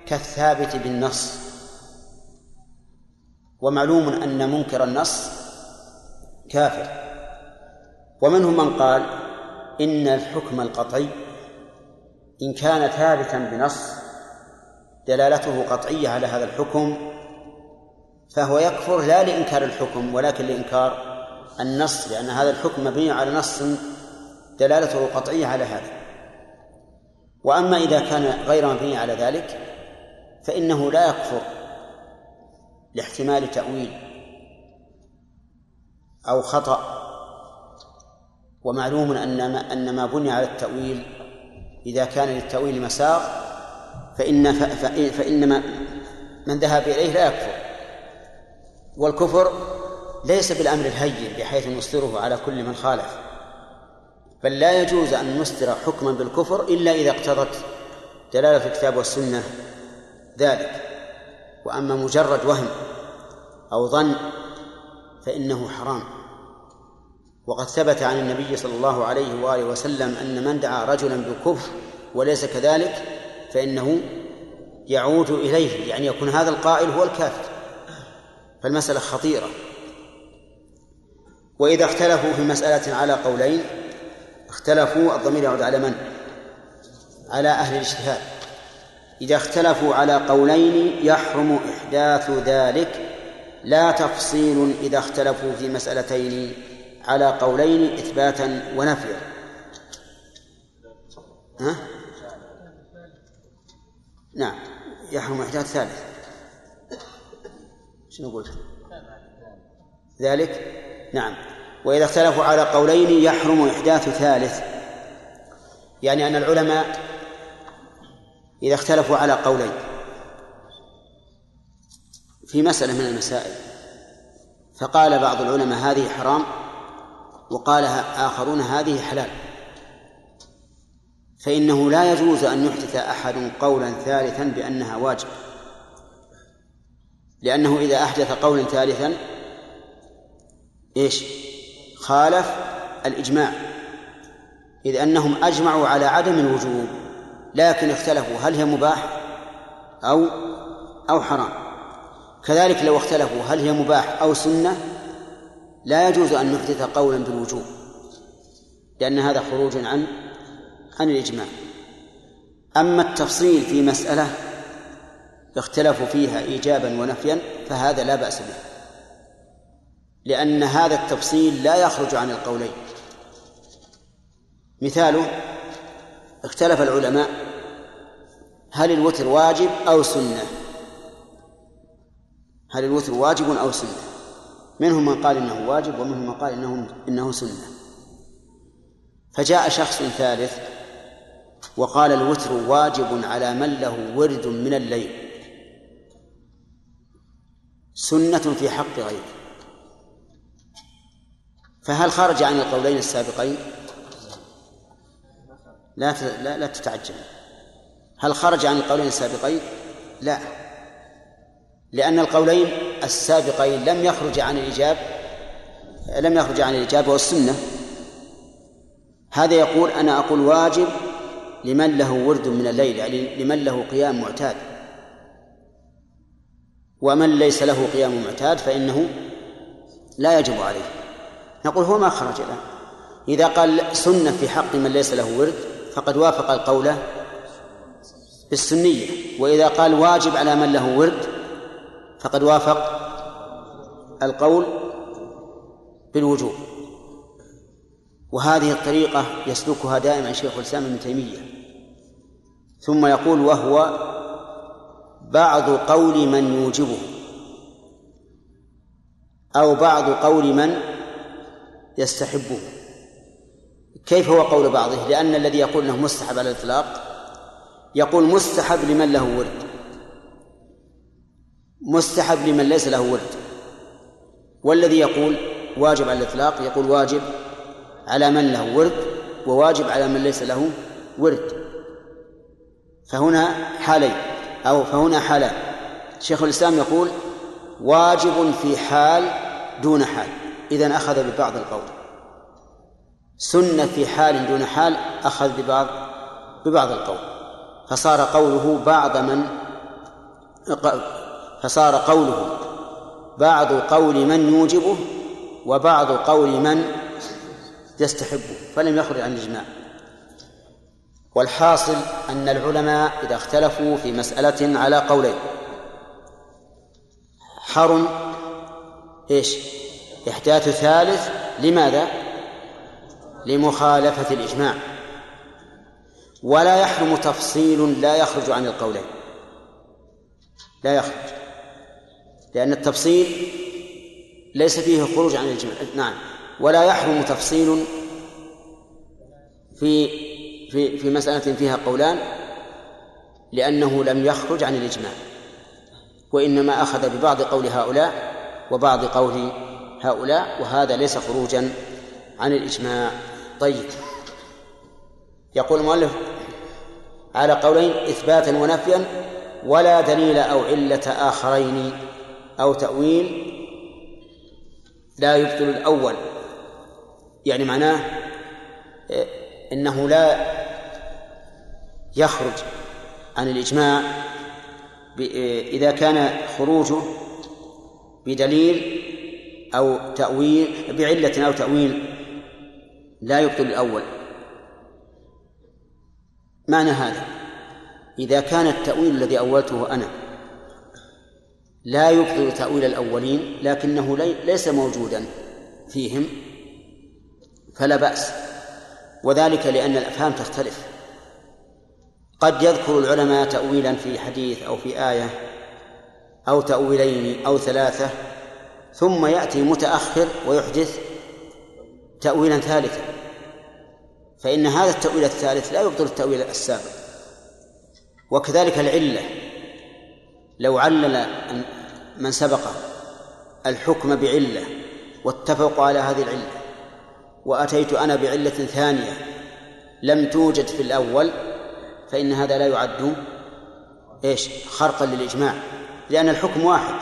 كالثابت بالنص. ومعلوم أن منكر النص كافر. ومنهم من قال إن الحكم القطعي إن كان ثابتا بنص دلالته قطعية على هذا الحكم فهو يكفر لا لإنكار الحكم ولكن لإنكار النص لأن هذا الحكم مبني على نص دلالته قطعية على هذا. وأما إذا كان غير مبني على ذلك فإنه لا يكفر لاحتمال تأويل أو خطأ. ومعلوم أن ما أن ما بني على التأويل إذا كان للتأويل مساغ فإن فإن من ذهب إليه لا يكفر. والكفر ليس بالأمر الهين بحيث نصدره على كل من خالف بل لا يجوز أن نصدر حكما بالكفر إلا إذا اقتضت دلالة الكتاب والسنة ذلك. وأما مجرد وهم أو ظن فإنه حرام. وقد ثبت عن النبي صلى الله عليه وآله وسلم أن من دعا رجلا بالكفر وليس كذلك فإنه يعود إليه يعني يكون هذا القائل هو الكافر. فالمسألة خطيرة. وإذا اختلفوا في مسألة على قولين اختلفوا الضمير يعود على من؟ على أهل الاجتهاد. إذا اختلفوا على قولين يحرم إحداث ذلك. لا تفصيل إذا اختلفوا في مسألتين. على قولين إثباتا ونفيا. ها؟ نعم. يحرم إحداث ثالث. شنو قلت؟ ذلك؟ نعم. وإذا اختلفوا على قولين يحرم إحداث ثالث. يعني أن العلماء إذا اختلفوا على قولين في مسألة من المسائل فقال بعض العلماء هذه حرام وقال آخرون هذه حلال. فإنه لا يجوز أن يحدث أحد قولا ثالثا بأنها واجب. لأنه إذا أحدث قولا ثالثا إيش؟ خالف الإجماع. إذ أنهم أجمعوا على عدم الوجوب لكن اختلفوا هل هي مباح أو أو حرام. كذلك لو اختلفوا هل هي مباح أو سنة لا يجوز أن نحدث قولا بالوجوب لأن هذا خروج عن عن الإجماع. أما التفصيل في مسألة اختلفوا فيها إيجابا ونفيا فهذا لا بأس به. لأن هذا التفصيل لا يخرج عن القولين. مثاله اختلف العلماء هل الوتر واجب أو سنة. هل الوتر واجب أو سنة؟ منهم من قال إنه واجب ومنهم من قال إنه إنه سنة. فجاء شخص ثالث وقال الوتر واجب على من له ورد من الليل. سنة في حق غيره. فهل خرج عن القولين السابقين؟ لا لا, لا تتعجل هل خرج عن القولين السابقين؟ لا. لأن القولين السابقين لم يخرج عن الإجاب لم يخرج عن الإجابة والسنة هذا يقول أنا أقول واجب لمن له ورد من الليل يعني لمن له قيام معتاد. ومن ليس له قيام معتاد فإنه لا يجب عليه. نقول هو ما خرج الآن. إذا قال سنة في حق من ليس له ورد فقد وافق القول بالسنية. وإذا قال واجب على من له ورد فقد وافق القول بالوجوب. وهذه الطريقة يسلكها دائما شيخ الإسلام ابن تيمية. ثم يقول وهو بعض قول من يوجبه. أو بعض قول من يستحبه. كيف هو قول بعضه؟ لأن الذي يقول أنه مستحب على الإطلاق يقول مستحب لمن له ورد. مستحب لمن ليس له ورد والذي يقول واجب على الإطلاق يقول واجب على من له ورد وواجب على من ليس له ورد فهنا حالين أو فهنا حالان. شيخ الإسلام يقول واجب في حال دون حال. إذا أخذ ببعض القول. سنة في حال دون حال أخذ ببعض ببعض القول. فصار قوله بعض من فصار قوله بعض قول من يوجبه وبعض قول من يستحبه فلم يخرج عن الإجماع. والحاصل أن العلماء إذا اختلفوا في مسألة على قولين. حرم إيش؟ إحداث ثالث لماذا؟ لمخالفة الإجماع. ولا يحرم تفصيل لا يخرج عن القولين. لا يخرج. لأن التفصيل ليس فيه خروج عن الإجماع نعم. ولا يحرم تفصيل في في في مسألة فيها قولان لأنه لم يخرج عن الإجماع. وإنما أخذ ببعض قول هؤلاء وبعض قول هؤلاء وهذا ليس خروجا عن الإجماع. طيب. يقول المؤلف على قولين إثباتا ونفيا ولا دليل أو علة آخرين. أو تأويل لا يبطل الأول. يعني معناه إنه لا يخرج عن الإجماع إذا كان خروجه بدليل أو تأويل بعلة أو تأويل لا يبطل الأول. معنى هذا إذا كان التأويل الذي أولته أنا لا يبطل تأويل الأولين لكنه ليس موجودا فيهم فلا بأس. وذلك لأن الأفهام تختلف. قد يذكر العلماء تأويلا في حديث أو في آية أو تأويلين أو ثلاثة ثم يأتي متأخر ويحدث تأويلا ثالثا. فإن هذا التأويل الثالث لا يبطل التأويل السابق. وكذلك العلة. لو علل من سبق الحكم بعلة واتفقوا على هذه العلة وأتيت أنا بعلة ثانية لم توجد في الأول فإن هذا لا يعد إيش؟ خرقا للإجماع لأن الحكم واحد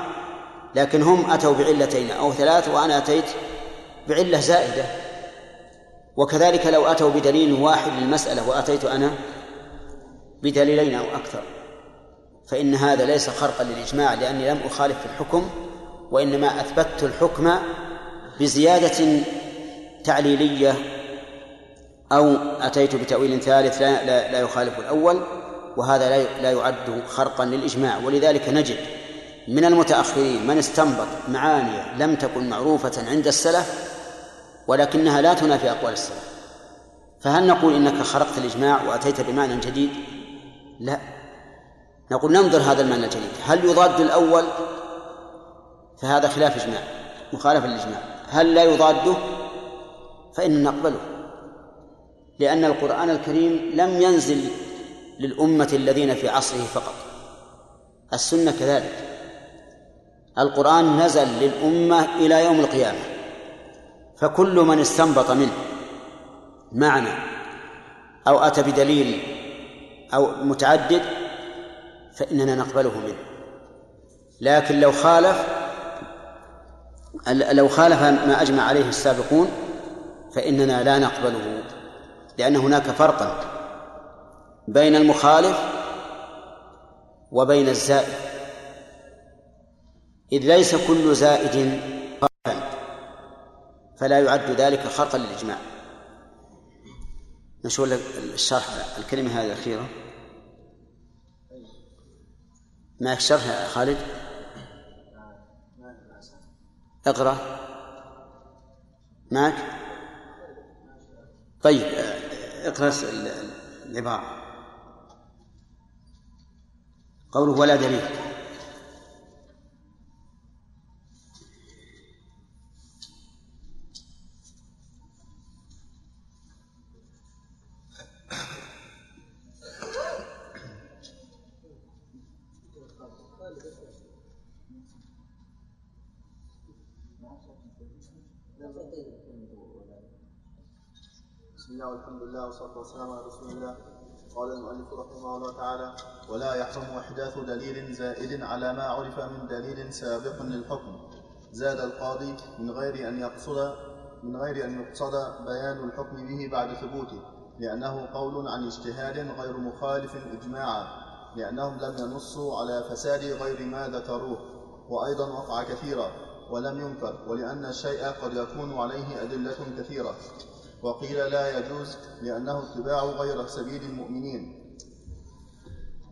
لكن هم أتوا بعلتين أو ثلاث وأنا أتيت بعلة زائدة. وكذلك لو أتوا بدليل واحد للمسألة وأتيت أنا بدليلين أو أكثر. فإن هذا ليس خرقا للإجماع لأني لم أخالف في الحكم وإنما أثبتت الحكم بزيادة تعليلية أو أتيت بتأويل ثالث لا, لا, لا يخالف الأول وهذا لا لا يعد خرقا للإجماع. ولذلك نجد من المتأخرين من استنبط معاني لم تكن معروفة عند السلف ولكنها لا تنافي أقوال السلف. فهل نقول إنك خرقت الإجماع وأتيت بمعنى جديد؟ لا. نقول ننظر هذا المعنى الجديد هل يضاد الأول؟ فهذا خلاف إجماع مخالفة للإجماع. هل لا يضاده؟ فإن نقبله. لأن القرآن الكريم لم ينزل للأمة الذين في عصره فقط. السنة كذلك. القرآن نزل للأمة إلى يوم القيامة فكل من استنبط منه معنى أو أتى بدليل أو متعدد فإننا نقبله منه. لكن لو خالف لو خالف ما أجمع عليه السابقون فإننا لا نقبله لأن هناك فرقا بين المخالف وبين الزائد. إذ ليس كل زائد خالفا فلا يعد ذلك خرقا للإجماع. نشوف الشرح الكلمة هذه الأخيرة. معك شرح يا خالد؟ اقرأ. معك طيب اقرأ العبارة. قوله ولا دليل. والصلاة والسلام على رسول الله. قال المؤلف رحمه الله تعالى ولا يحرم إحداث دليل زائد على ما عرف من دليل سابق للحكم. زاد القاضي من غير أن يقصد من غير أن يقصد بيان الحكم به بعد ثبوته لأنه قول عن اجتهاد غير مخالف إجماعا لأنهم لم ينصوا على فساد غير ما ذكروه وأيضا وقع كثيرا ولم ينكر ولأن الشيء قد يكون عليه أدلة كثيرة. وقيل لا يجوز لأنه اتباع غير سبيل المؤمنين.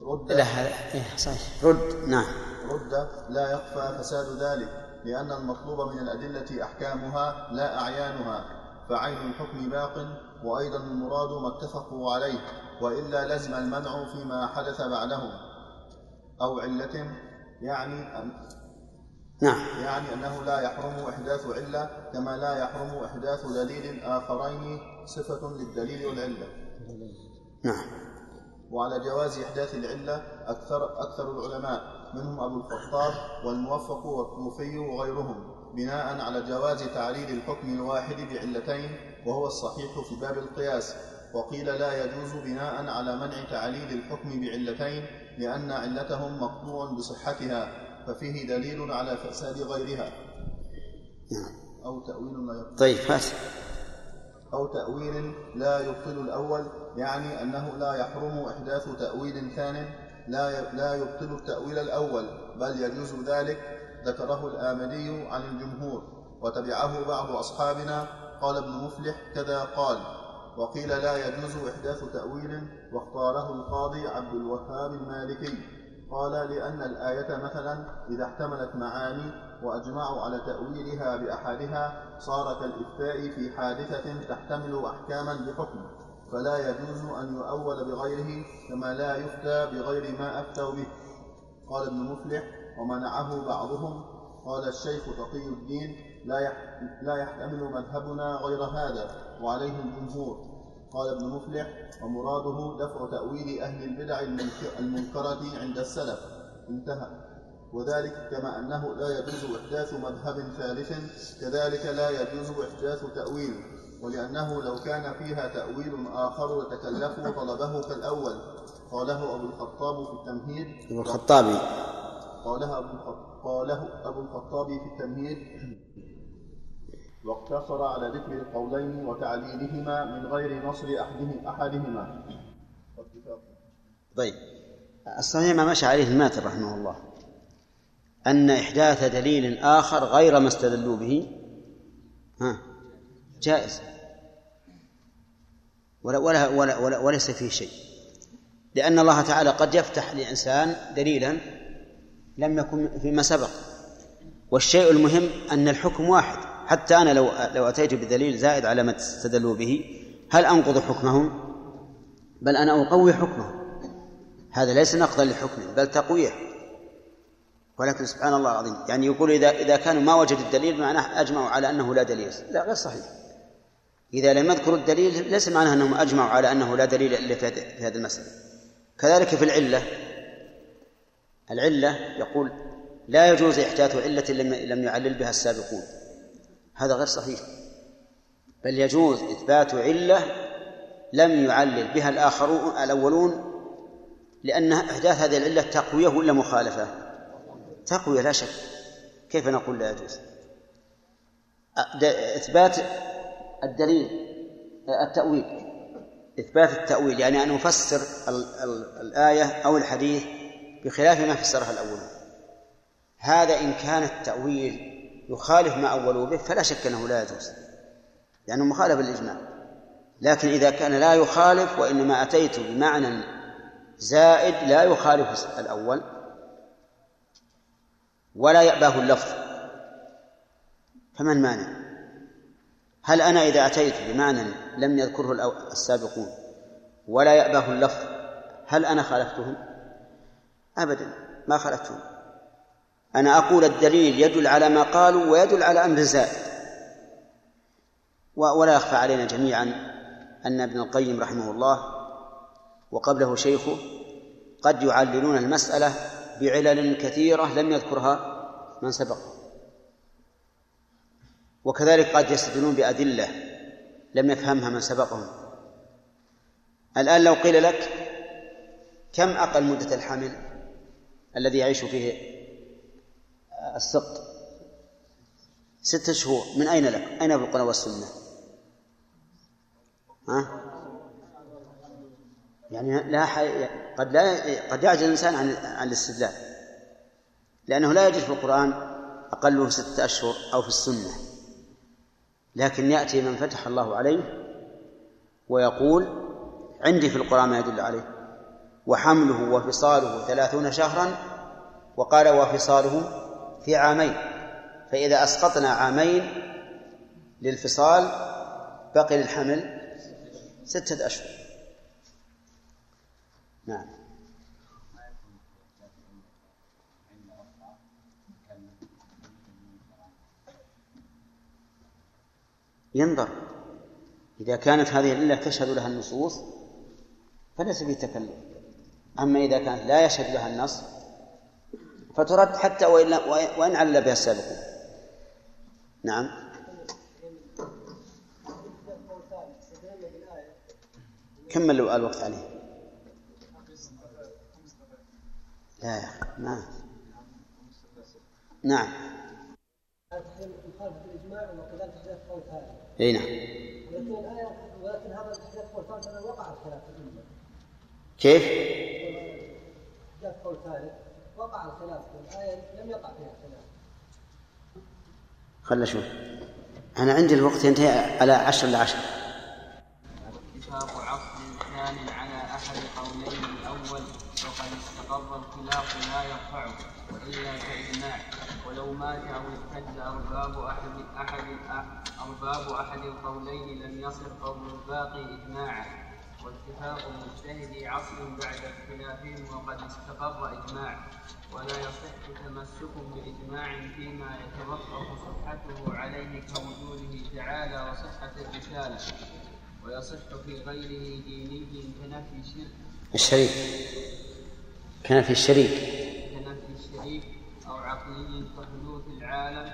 رد لا إيه صحيح. رد نعم. رد لا يخفى فساد ذلك لأن المطلوب من الأدلة أحكامها لا أعيانها فعين الحكم باق وأيضا المراد ما اتفقوا عليه وإلا لزم المنع فيما حدث بعدهم أو علة يعني نعم. يعني أنه لا يحرم إحداث علة كما لا يحرم إحداث دليل آخرين صفة للدليل والعلة. نعم. وعلى جواز إحداث العلة أكثر أكثر العلماء منهم أبو الخطاب والموفق والكوفي وغيرهم بناء على جواز تعليل الحكم الواحد بعلتين وهو الصحيح في باب القياس. وقيل لا يجوز بناء على منع تعليل الحكم بعلتين لأن علتهم مقطوع بصحتها. ففيه دليل على فساد غيرها. نعم. أو تأويل لا يقبل طيب هات أو تأويل لا يبطل الأول يعني أنه لا يحرم إحداث تأويل ثان لا لا يبطل التأويل الأول بل يجوز ذلك ذكره الآمدي عن الجمهور وتبعه بعض أصحابنا قال ابن مفلح كذا قال وقيل لا يجوز إحداث تأويل واختاره القاضي عبد الوهاب المالكي. قال لأن الآية مثلا إذا احتملت معاني وأجمعوا على تأويلها بأحدها صار كالإفتاء في حادثة تحتمل أحكاما بحكم فلا يجوز أن يؤول بغيره كما لا يفتى بغير ما أفتوا به. قال ابن مفلح ومنعه بعضهم. قال الشيخ تقي الدين لا لا يحتمل مذهبنا غير هذا وعليه الجمهور. قال ابن مفلح ومراده دفع تأويل أهل البدع المنكرة عند السلف. انتهى. وذلك كما أنه لا يجوز إحداث مذهب ثالث كذلك لا يجوز إحداث تأويل. ولأنه لو كان فيها تأويل آخر لتكلفوا طلبه كالأول. قاله أبو الخطاب في التمهيد. أبو الخطابي قاله أبو قاله أبو الخطابي في التمهيد. واقتصر على ذكر القولين وتعليلهما من غير نصر أحدهم أحدهما. طيب. الصحيح ما مشى عليه الماتر رحمه الله. أن إحداث دليل آخر غير ما استدلوا به. ها جائز. ولا ولا ولا, ولا وليس فيه شيء. لأن الله تعالى قد يفتح لإنسان دليلا لم يكن فيما سبق. والشيء المهم أن الحكم واحد. حتى أنا لو لو أتيت بدليل زائد على ما استدلوا به هل أنقض حكمهم؟ بل أنا أقوي حكمهم. هذا ليس نقضا لحكمه بل تقوية. ولكن سبحان الله العظيم يعني يقول إذا إذا كانوا ما وجدوا الدليل معناه أجمعوا على أنه لا دليل. لا غير صحيح. إذا لم يذكروا الدليل ليس معناه أنهم أجمعوا على أنه لا دليل إلا في هذه المسألة. كذلك في العلة. العلة يقول لا يجوز إحداث علة لم يعلل بها السابقون. هذا غير صحيح بل يجوز إثبات علة لم يعلل بها الآخرون الأولون لأن إحداث هذه العلة تقوية ولا مخالفة؟ تقوية لا شك كيف نقول لا يجوز؟ إثبات الدليل التأويل إثبات التأويل يعني أن نفسر الآية أو الحديث بخلاف ما فسرها الأول هذا إن كان التأويل يخالف ما أولوا به فلا شك أنه لا يجوز لأنه مخالف للإجماع. لكن إذا كان لا يخالف وإنما أتيت بمعنى زائد لا يخالف الأول ولا يأباه اللفظ. فمن مانع؟ هل أنا إذا أتيت بمعنى لم يذكره السابقون ولا يأباه اللفظ هل أنا خالفتهم؟ أبدا ما خالفتهم. أنا أقول الدليل يدل على ما قالوا ويدل على أمر زائد ولا يخفى علينا جميعا أن ابن القيم رحمه الله وقبله شيخه قد يعللون المسألة بعلل كثيرة لم يذكرها من سبق. وكذلك قد يستدلون بأدلة لم يفهمها من سبقهم. الآن لو قيل لك كم أقل مدة الحمل الذي يعيش فيه السقط ستة شهور من أين لك؟ أين في القرآن والسنة؟ ها؟ يعني لا حي... قد لا قد يعجز الإنسان عن عن الاستدلال لأنه لا يجد في القرآن أقله ستة أشهر أو في السنة لكن يأتي من فتح الله عليه ويقول عندي في القرآن ما يدل عليه وحمله وفصاله ثلاثون شهرا وقال وفصاله في عامين فإذا أسقطنا عامين للفصال بقي للحمل ستة أشهر. نعم. ينظر. إذا كانت هذه العلة تشهد لها النصوص فليس فيه تكلم. أما إذا كانت لا يشهد لها النص فترد حتى وإن وإن علل بها السابقون نعم كمل الوقت عليه لا يا أخي ما نعم. أي نعم. لكن الآية ولكن هذا تحديث قول ثاني وقع الخلاف. كيف؟ تحديث قول ثالث وقع الخلاف. في الآية لم يقع فيها خلاف. خل أشوف. أنا عندي الوقت ينتهي على عشر لعشر اتفاق عصر ثان على أحد قولين. الأول وقد استقر الخلاف لا يرفعه وإلا كإجماع. ولو مات أو ارتد أرباب احد احد أرباب أحد القولين لم يصر قول الباقي اجماعا. واتفاق المجتهد عصر بعد اختلافهم وقد استقر إجماع ولا يصح تمسك بإجماع فيما يتوقف صحته عليه كوجوده تعالى وصحة الرسالة ويصح في غيره ديني كنفي الشرك الشريك. كنفي الشريك. كنفي الشريك أو عقلي كحدوث العالم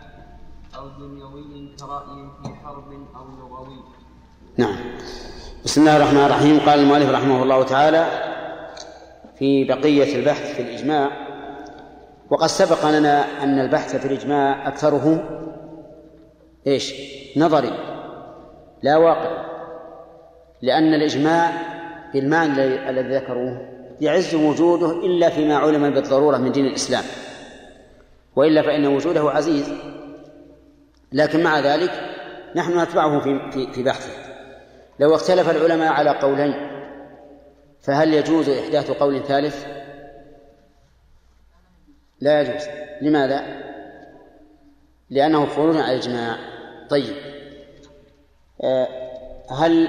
أو دنيوي كرأي في حرب أو لغوي. نعم. بسم الله الرحمن الرحيم. قال المؤلف رحمه الله تعالى في بقية البحث في الإجماع وقد سبق لنا أن البحث في الإجماع أكثره إيش؟ نظري لا واقع لأن الإجماع بالمعنى الذي ذكروه يعز وجوده إلا فيما علم بالضرورة من دين الإسلام وإلا فإن وجوده عزيز. لكن مع ذلك نحن نتبعه في في بحثه. لو اختلف العلماء على قولين فهل يجوز إحداث قول ثالث؟ لا يجوز. لماذا؟ لأنه خروج عن الإجماع. طيب. آه، هل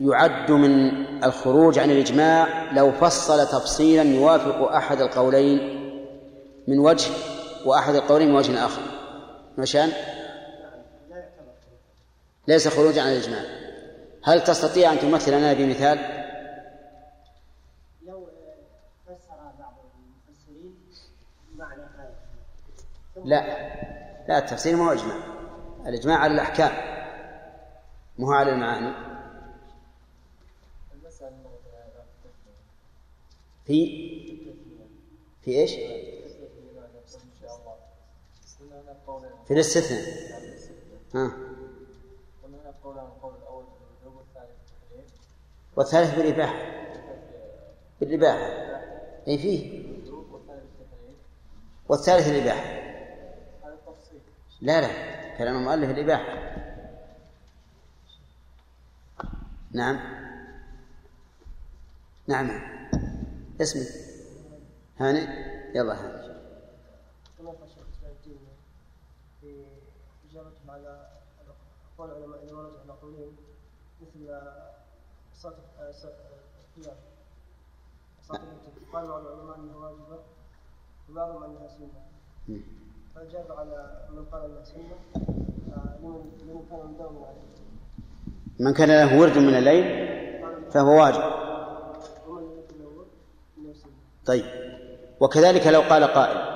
يعد من الخروج عن الإجماع لو فصل تفصيلا يوافق أحد القولين من وجه وأحد القولين من وجه آخر؟ مشان؟ ليس خروجا عن الإجماع. هل تستطيع أن تمثل لنا بمثال؟ لا. لا التفسير ما هو إجماع. الإجماع على الأحكام. ما هو على المعاني. في؟ في إيش؟ في الاستثناء. ها. والثالث بالإباحة بالإباحة أي فيه. والثالث الإباحة لا لا. كلام المؤلف الإباحة نعم. نعم. اسمك هانئ يلا إجابتهم على أقوال العلماء ورد على قولين مثل القيام صلاة قال بعض العلماء أنها واجبة وبعضهم أنها سنة. فأجاب على من قال أنها سنة لمن كان عليه. من كان له ورد من الليل فهو واجب. طيب. وكذلك لو قال قائل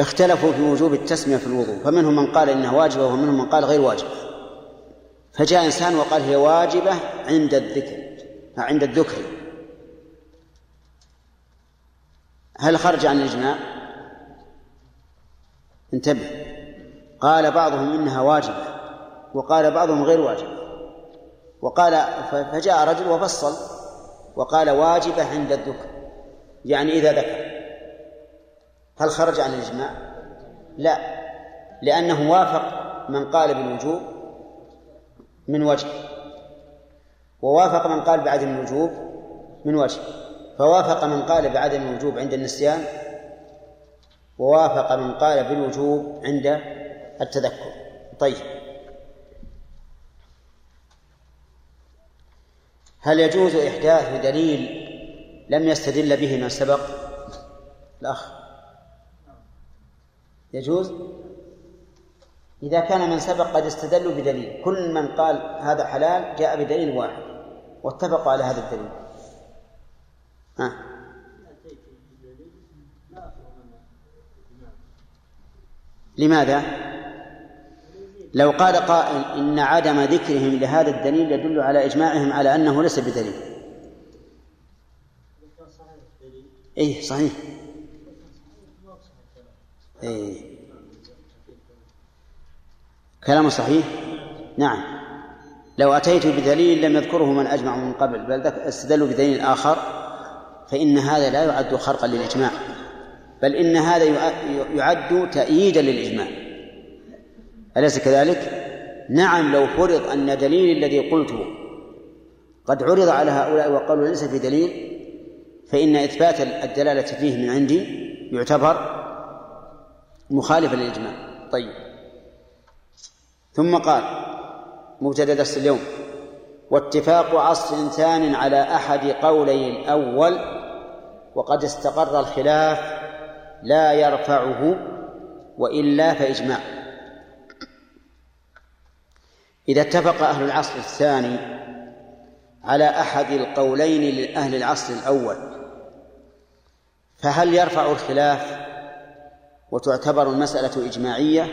اختلفوا في وجوب التسمية في الوضوء فمنهم من قال إنها واجبة ومنهم من قال غير واجبة. فجاء إنسان وقال هي واجبة عند الذكر عند الذكر هل خرج عن الإجماع؟ انتبه قال بعضهم إنها واجبة وقال بعضهم غير واجبة وقال فجاء رجل وفصل وقال واجبة عند الذكر يعني إذا ذكر هل خرج عن الإجماع؟ لا لأنه وافق من قال بالوجوب من وجه. ووافق من قال بعدم الوجوب من وجه. فوافق من قال بعدم الوجوب عند النسيان ووافق من قال بالوجوب عند التذكر. طيب. هل يجوز إحداث دليل لم يستدل به من سبق؟ الأخ. يجوز؟ إذا كان من سبق قد استدلوا بدليل. كل من قال هذا حلال جاء بدليل واحد. واتفقوا على هذا الدليل. ها؟ لماذا؟ لو قال قائل إن عدم ذكرهم لهذا الدليل يدل على إجماعهم على أنه ليس بدليل. إيه صحيح. إيه. كلام صحيح؟ نعم. لو أتيت بدليل لم يذكره من أجمع من قبل بل استدلوا بدليل آخر فإن هذا لا يعد خرقا للإجماع. بل إن هذا يعد تأييدا للإجماع. أليس كذلك؟ نعم لو فرض أن دليل الذي قلته قد عرض على هؤلاء وقالوا ليس في دليل فإن إثبات الدلالة فيه من عندي يعتبر مخالفا للإجماع. طيب. ثم قال مبتدأ درس اليوم. واتفاق عصر ثان على أحد قولي الأول وقد استقر الخلاف لا يرفعه وإلا فإجماع. إذا اتفق أهل العصر الثاني على أحد القولين لأهل العصر الأول فهل يرفع الخلاف وتعتبر المسألة إجماعية؟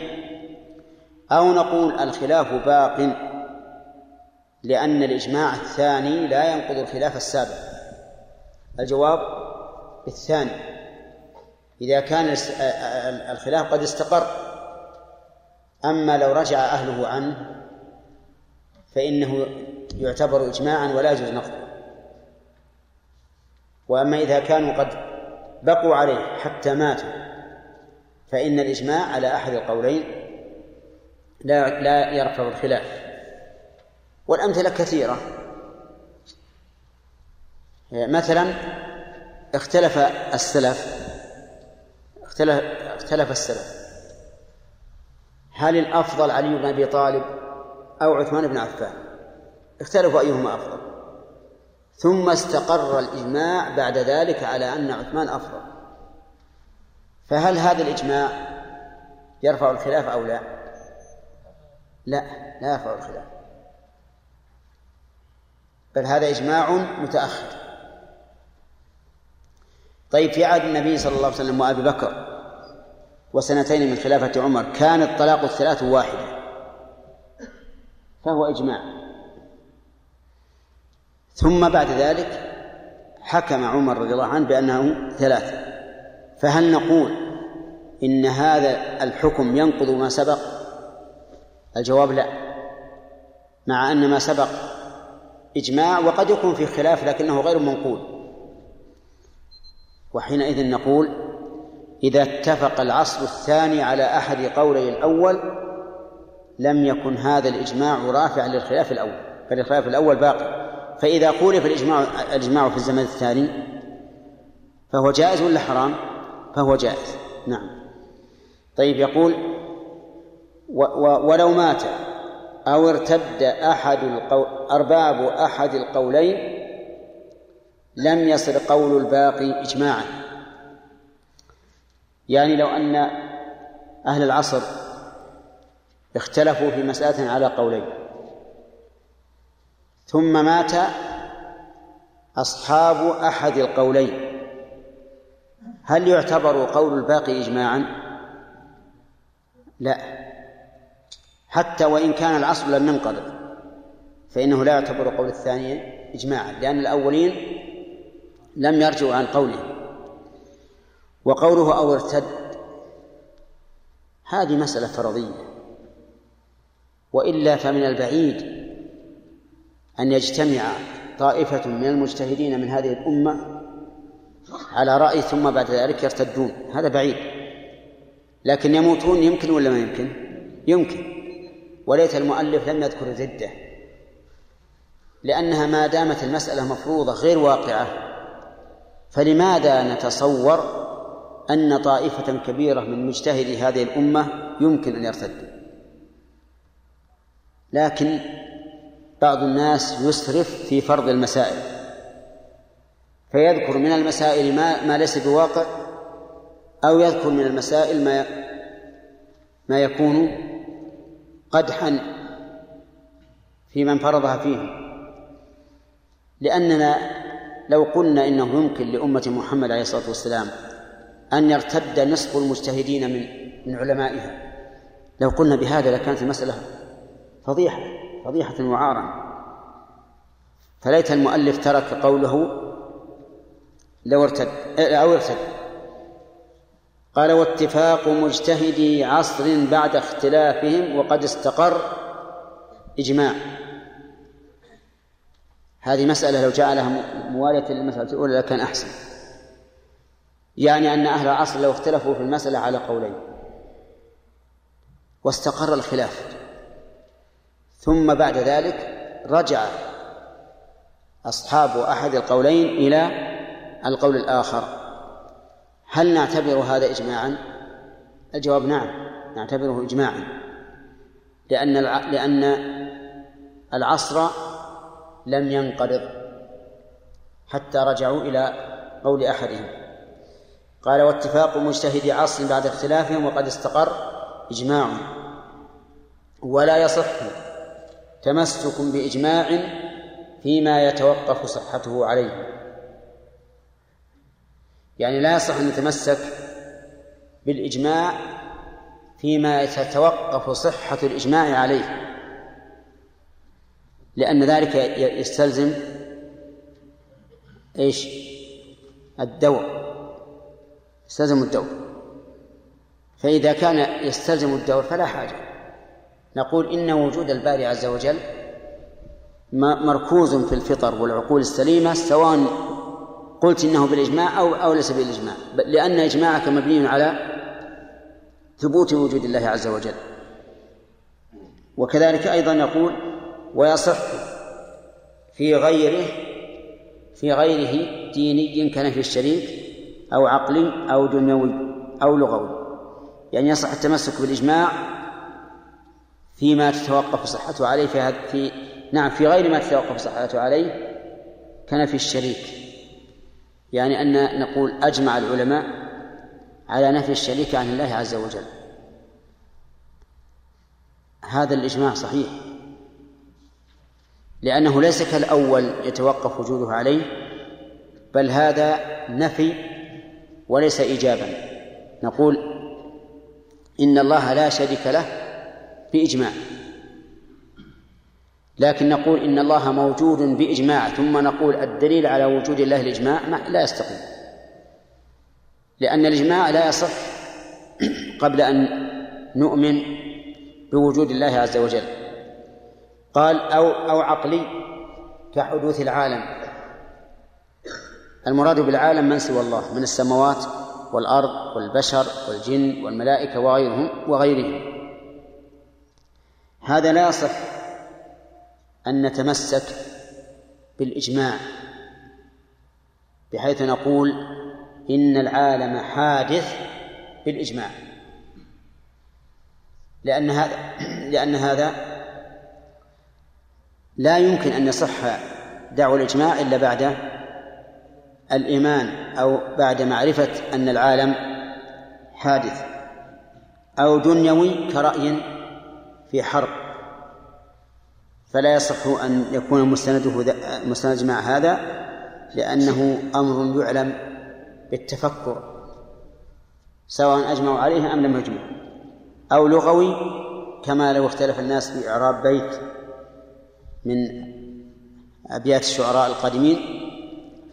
أو نقول الخلاف باق لأن الإجماع الثاني لا ينقض الخلاف السابق. الجواب الثاني إذا كان الخلاف قد استقر. أما لو رجع أهله عنه فإنه يعتبر إجماعا ولا يجوز نقضه. وأما إذا كانوا قد بقوا عليه حتى ماتوا فإن الإجماع على أحد القولين لا لا يرفع الخلاف. والأمثلة كثيرة. مثلا اختلف السلف اختلف اختلف السلف. هل الأفضل علي بن أبي طالب أو عثمان بن عفان؟ اختلفوا أيهما أفضل. ثم استقر الإجماع بعد ذلك على أن عثمان أفضل. فهل هذا الإجماع يرفع الخلاف أو لا؟ لا لا يرفع الخلاف. بل هذا إجماع متأخر. طيب في عهد النبي صلى الله عليه وسلم وأبي بكر وسنتين من خلافة عمر كان الطلاق الثلاث واحدة فهو إجماع. ثم بعد ذلك حكم عمر رضي الله عنه بأنه ثلاثة. فهل نقول إن هذا الحكم ينقض ما سبق؟ الجواب لا. مع أن ما سبق إجماع وقد يكون في خلاف لكنه غير منقول. وحينئذ نقول إذا اتفق العصر الثاني على أحد قولي الأول لم يكن هذا الإجماع رافعا للخلاف الأول بل الخلاف الأول باقي. فإذا خولف الإجماع الإجماع في الزمن الثاني فهو جائز ولا حرام؟ فهو جائز. نعم. طيب يقول و ولو مات أو ارتد أحد القول أرباب أحد القولين لم يصل قول الباقي إجماعا. يعني لو أن أهل العصر اختلفوا في مسألة على قولين. ثم مات أصحاب أحد القولين. هل يعتبر قول الباقي إجماعا؟ لا. حتى وإن كان العصر لم ينقضي فإنه لا يعتبر قول الثاني إجماعا لأن الأولين لم يرجعوا عن قوله. وقوله أو ارتد هذه مسألة فرضية. وإلا فمن البعيد أن يجتمع طائفة من المجتهدين من هذه الأمة على رأي ثم بعد ذلك يرتدون. هذا بعيد. لكن يموتون يمكن ولا ما يمكن؟ يمكن. وليت المؤلف لم يذكر ردة لأنها ما دامت المسألة مفروضة غير واقعة. فلماذا نتصور أن طائفة كبيرة من مجتهدي هذه الأمة يمكن أن يرتدوا؟ لكن بعض الناس يسرف في فرض المسائل فيذكر من المسائل ما ما ليس بواقع أو يذكر من المسائل ما ما يكون قدحا في من فرضها فيه. لأننا لو قلنا إنه يمكن لأمة محمد عليه الصلاة والسلام أن يرتد نصف المجتهدين من من علمائها لو قلنا بهذا لكانت المسألة فضيحة فضيحة وعارا. فليت المؤلف ترك قوله لو ارتد أو ارتد. قال واتفاق مجتهدي عصر بعد اختلافهم وقد استقر إجماع. هذه مسألة لو جعلها موالية للمسألة الأولى لكان أحسن. يعني أن أهل العصر لو اختلفوا في المسألة على قولين. واستقر الخلاف. ثم بعد ذلك رجع أصحاب أحد القولين إلى القول الآخر. هل نعتبر هذا إجماعا؟ الجواب نعم نعتبره إجماعا. لأن لأن العصر لم ينقرض حتى رجعوا إلى قول أحدهم. قال واتفاق مجتهد عصر بعد اختلافهم وقد استقر إجماع. ولا يصح تمسك بإجماع فيما يتوقف صحته عليه. يعني لا يصح أن نتمسك بالإجماع فيما تتوقف صحة الإجماع عليه لأن ذلك يستلزم إيش؟ الدور يستلزم الدور فإذا كان يستلزم الدور فلا حاجة نقول إن وجود الباري عز وجل مركوز في الفطر والعقول السليمة سواء قلت إنه بالإجماع أو أو ليس بالإجماع. لأن إجماعك مبني على ثبوت وجود الله عز وجل. وكذلك أيضا نقول ويصح في غيره في غيره ديني كنفي الشريك أو عقلي أو دنيوي أو لغوي. يعني يصح التمسك بالإجماع فيما تتوقف صحته عليه في, في نعم في غير ما تتوقف صحته عليه كنفي الشريك. يعني أن نقول أجمع العلماء على نفي الشريك عن الله عز وجل. هذا الإجماع صحيح. لأنه ليس كالأول يتوقف وجوده عليه بل هذا نفي وليس إيجابا. نقول إن الله لا شريك له بإجماع. لكن نقول إن الله موجود بإجماع ثم نقول الدليل على وجود الله الإجماع لا يستقيم. لأن الإجماع لا يصح *clears throat* قبل أن نؤمن بوجود الله عز وجل. قال أو أو عقلي كحدوث العالم. المراد بالعالم من سوى الله؟ من السماوات والأرض والبشر والجن والملائكة وغيرهم وغيرهم. هذا لا يصح. أن نتمسك بالإجماع بحيث نقول إن العالم حادث بالإجماع. لأن هذا لأن هذا لا يمكن أن يصح دعوى الإجماع إلا بعد الإيمان أو بعد معرفة أن العالم حادث أو دنيوي كرأي في حرب. فلا يصح أن يكون مستنده مستند مع هذا لأنه أمر يعلم بالتفكر سواء أجمعوا عليه أم لم يجمعوا أو لغوي كما لو اختلف الناس في إعراب بيت من أبيات الشعراء القادمين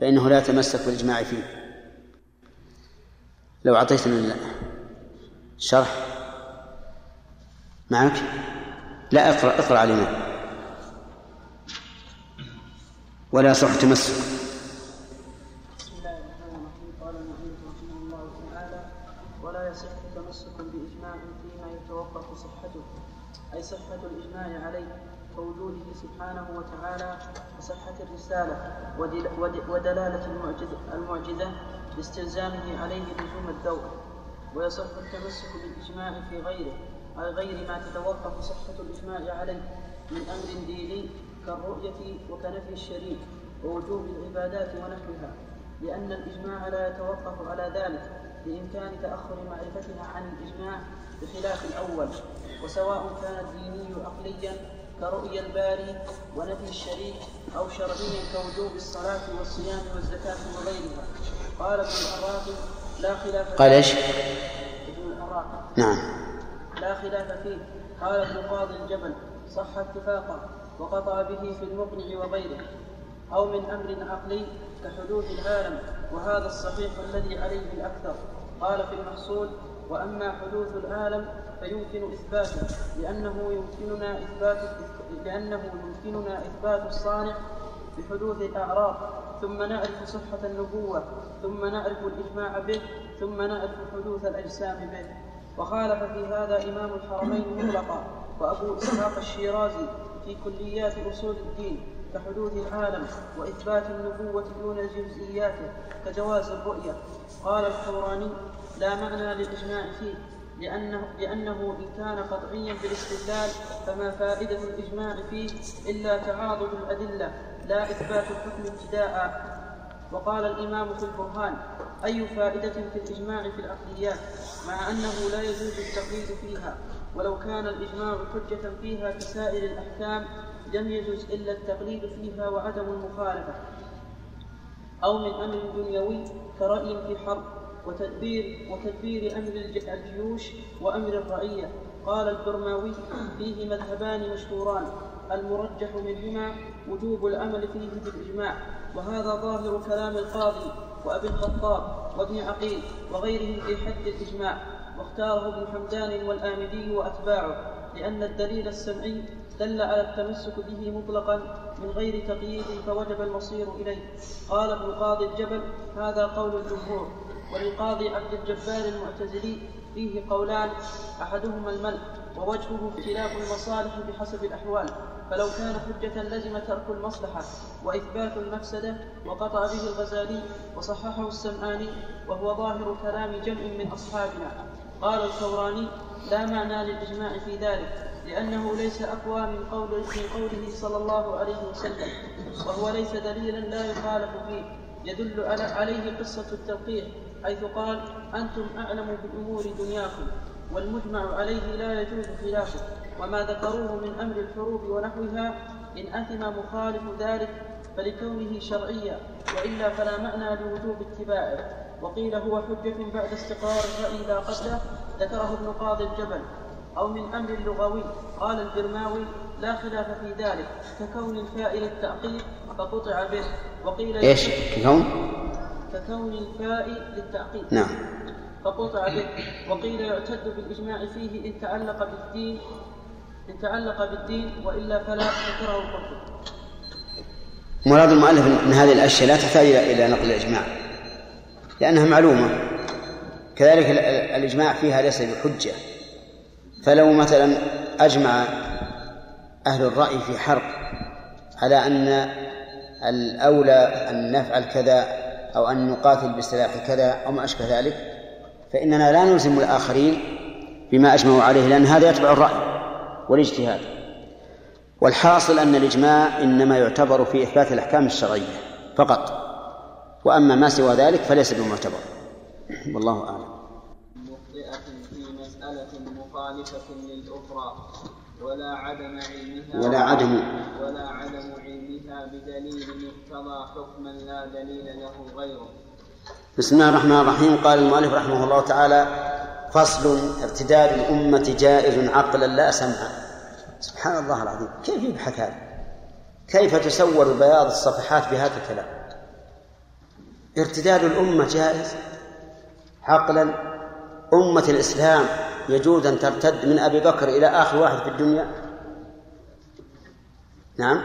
فإنه لا يتمسك بالإجماع فيه. لو أعطيتنا الشرح معك؟ لا اقرأ اقرأ علينا. ولا يصح تمسك بسم الله الرحمن الرحيم قال رحمه الله تعالى ولا يصح تمسك بإجماع فيما يتوقف صحته أي صحة الإجماع عليه كوجوده سبحانه وتعالى وصحة الرسالة ودلالة المعجزة, المعجزة لاستلزامه عليه لزوم الدور. ويصح التمسك بالإجماع في غيره أي غير ما تتوقف صحة الإجماع عليه من أمر ديني كالرؤية وكنفي الشريك ووجوب العبادات ونحوها لأن الإجماع لا يتوقف على ذلك بإمكان تأخر معرفتها عن الإجماع بخلاف الأول وسواء كان الديني عقليا كرؤيا الباري ونفي الشريك أو شرعيا كوجوب الصلاة والصيام والزكاة وغيرها. قال ابن الأراقي لا خلاف قال إيش؟ ابن الأراقي. نعم. لا خلاف فيه. قال ابن قاضي الجبل صح اتفاقا. وقطع به في المقنع وغيره أو من أمر عقلي كحدوث العالم وهذا الصحيح الذي عليه الأكثر. قال في المحصول وأما حدوث العالم فيمكن إثباته لأنه يمكننا إثبات لأنه يمكننا إثبات الصانع بحدوث الأعراض. ثم نعرف صحة النبوة ثم نعرف الإجماع به ثم نعرف حدوث الأجسام به. وخالف في هذا إمام الحرمين مطلقا وأبو إسحاق الشيرازي في كليات أصول الدين كحدوث العالم وإثبات النبوة دون جزئياته كجواز الرؤية. قال الحوراني لا معنى للإجماع فيه لأنه, لأنه إن كان قطعيا بالاستدلال فما فائدة الإجماع فيه إلا تعاضد الأدلة لا إثبات الحكم ابتداء. وقال الإمام في البرهان أي فائدة في الإجماع في العقليات مع أنه لا يجوز التقليد فيها؟ ولو كان الإجماع حجة فيها كسائر الأحكام لم يجوز إلا التقليد فيها وعدم المخالفة. أو من أمر دنيوي كرأي في حرب وتدبير وتدبير أمر الجيوش وأمر الرعية. قال البرماوي فيه مذهبان مشهوران. المرجح منهما وجوب العمل فيه بالإجماع. وهذا ظاهر كلام القاضي وأبي الخطاب وابن عقيل وغيرهم في حد الإجماع. واختاره ابن حمدان والآمدي وأتباعه لأن الدليل السمعي دل على التمسك به مطلقا من غير تقييد فوجب المصير إليه. قال ابن قاضي الجبل هذا قول الجمهور وللقاضي عبد الجبار المعتزلي فيه قولان أحدهما المنع ووجهه اختلاف المصالح بحسب الأحوال. فلو كان حجة لزم ترك المصلحة وإثبات المفسدة وقطع به الغزالي وصححه السمعاني وهو ظاهر كلام جمع من أصحابنا. قال الثوراني لا معنى للإجماع في ذلك لأنه ليس أقوى من قول من قوله صلى الله عليه وسلم وهو ليس دليلا لا يخالف فيه يدل عليه قصة التوقيع حيث قال أنتم أعلم بأمور دنياكم والمجمع عليه لا يجوز خلافه وما ذكروه من أمر الحروب ونحوها إن أثم مخالف ذلك فلكونه شرعيا وإلا فلا معنى لوجوب اتباعه. وقيل هو حجة بعد استقرار الرأي لا قبله ذكره ابن قاضي الجبل. أو من أمر لغوي. قال البرماوي لا خلاف في ذلك. ككون الفاء للتعقيب فقطع به. وقيل إيش؟ ككون؟ ككون الفاء للتعقيب نعم. فقطع به. وقيل يعتد بالإجماع فيه إن تعلق بالدين إن تعلق بالدين وإلا فلا ذكره القرطبي مراد المؤلف إن هذه الأشياء لا تحتاج إلى نقل الإجماع. لأنها معلومة. كذلك الإجماع فيها ليس بحجة. فلو مثلا أجمع أهل الرأي في حرب على أن الأولى أن نفعل كذا أو أن نقاتل بسلاح كذا أو ما أشبه ذلك فإننا لا نلزم الآخرين بما أجمعوا عليه لأن هذا يتبع الرأي والاجتهاد. والحاصل أن الإجماع إنما يعتبر في إثبات الأحكام الشرعية فقط. وأما ما سوى ذلك فليس بمعتبر. والله أعلم. مخطئة في مسألة مخالفة للأخرى ولا عدم علمها ولا عدم. ولا عدم علمها بدليل اقتضى حكما لا دليل له غيره. بسم الله الرحمن الرحيم. قال المؤلف رحمه الله تعالى فصل ارتداد الأمة جائز عقلا لا سمعا. سبحان الله العظيم. كيف يبحث هذا؟ كيف تسور بياض الصفحات بهذا الكلام؟ ارتداد الأمة جائز؟ عقلا. أمة الإسلام يجوز أن ترتد من أبي بكر إلى آخر واحد في الدنيا؟ نعم.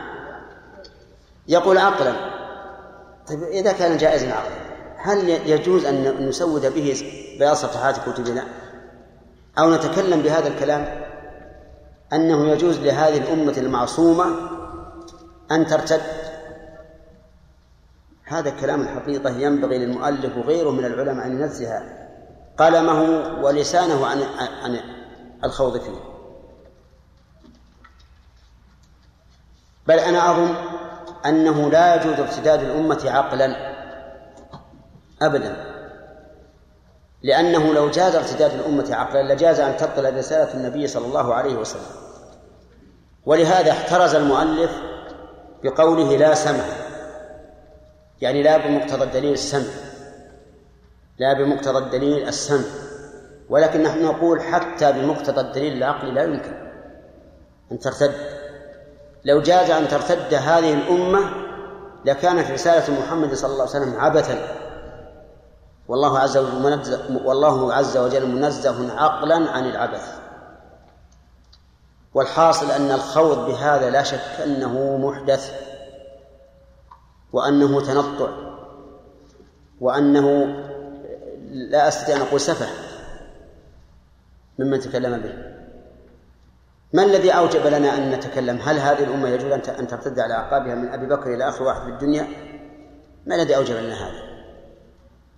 يقول عقلا. طيب إذا كان جائزا عقلا هل يجوز أن نسود به بياض صفحات كتبنا؟ أو نتكلم بهذا الكلام؟ أنه يجوز لهذه الأمة المعصومة أن ترتد؟ هذا كلام الحقيقة ينبغي للمؤلف وغيره من العلماء أن ينزه قلمه ولسانه عن عن الخوض فيه. بل أنا أظن أنه لا يجوز ارتداد الأمة عقلا. أبدا. لأنه لو جاز ارتداد الأمة عقلا لجاز أن تبطل رسالة النبي صلى الله عليه وسلم. ولهذا احترز المؤلف بقوله لا سمع. يعني لا بمقتضى الدليل السمع. لا بمقتضى الدليل السمع. ولكن نحن نقول حتى بمقتضى الدليل العقلي لا يمكن أن ترتد. لو جاز أن ترتد هذه الأمة لكانت رسالة محمد صلى الله عليه وسلم عبثا. والله عز وجل منزه والله عز وجل منزه عقلا عن العبث. والحاصل أن الخوض بهذا لا شك أنه محدث. وأنه تنطع وأنه لا أستطيع أن أقول سفه ممن تكلم به. ما الذي أوجب لنا أن نتكلم؟ هل هذه الأمة يجوز أن ترتد على أعقابها من أبي بكر إلى آخر واحد في الدنيا؟ ما الذي أوجب لنا هذا؟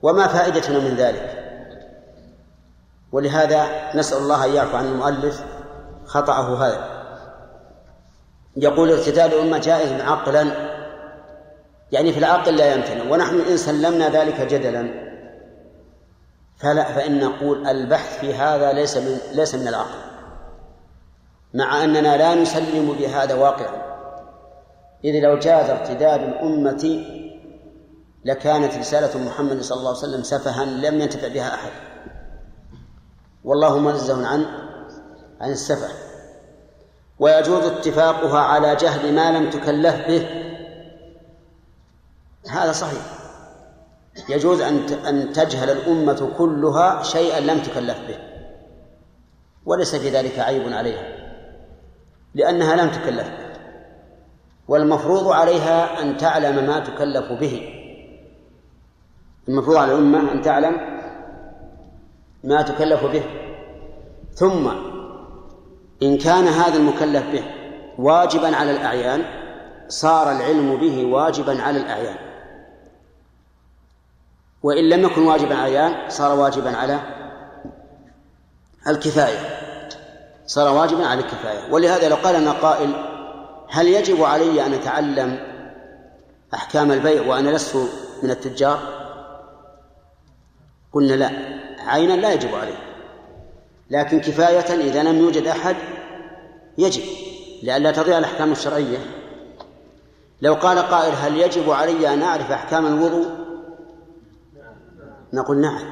وما فائدتنا من ذلك؟ ولهذا نسأل الله أن يعفو عن المؤلف خطأه هذا. يقول ارتداد الأمة جائز عقلا يعني في العقل لا يمتنع. ونحن إن سلمنا ذلك جدلا فلا فإن نقول البحث في هذا ليس من ليس من العقل. مع أننا لا نسلم بهذا واقعا. إذ لو جاز ارتداد الأمة لكانت رسالة محمد صلى الله عليه وسلم سفها لم ينتفع بها أحد. والله منزه عن عن السفه. ويجوز اتفاقها على جهل ما لم تكلف به هذا صحيح. يجوز أن أن تجهل الأمة كلها شيئا لم تكلف به. وليس في ذلك عيب عليها. لأنها لم تكلف به. والمفروض عليها أن تعلم ما تكلف به. المفروض على الأمة أن تعلم ما تكلف به. ثم إن كان هذا المكلف به واجبا على الأعيان صار العلم به واجبا على الأعيان. وإن لم يكن واجبا على الأعيان صار واجبا على الكفاية. صار واجبا على الكفاية. ولهذا لو قال لنا قائل هل يجب علي أن أتعلم أحكام البيع وأنا لست من التجار؟ قلنا لا. عينا لا يجب عليه. لكن كفاية إذا لم يوجد أحد يجب لئلا تضيع الأحكام الشرعية. لو قال قائل هل يجب علي أن أعرف أحكام الوضوء؟ نقول نعم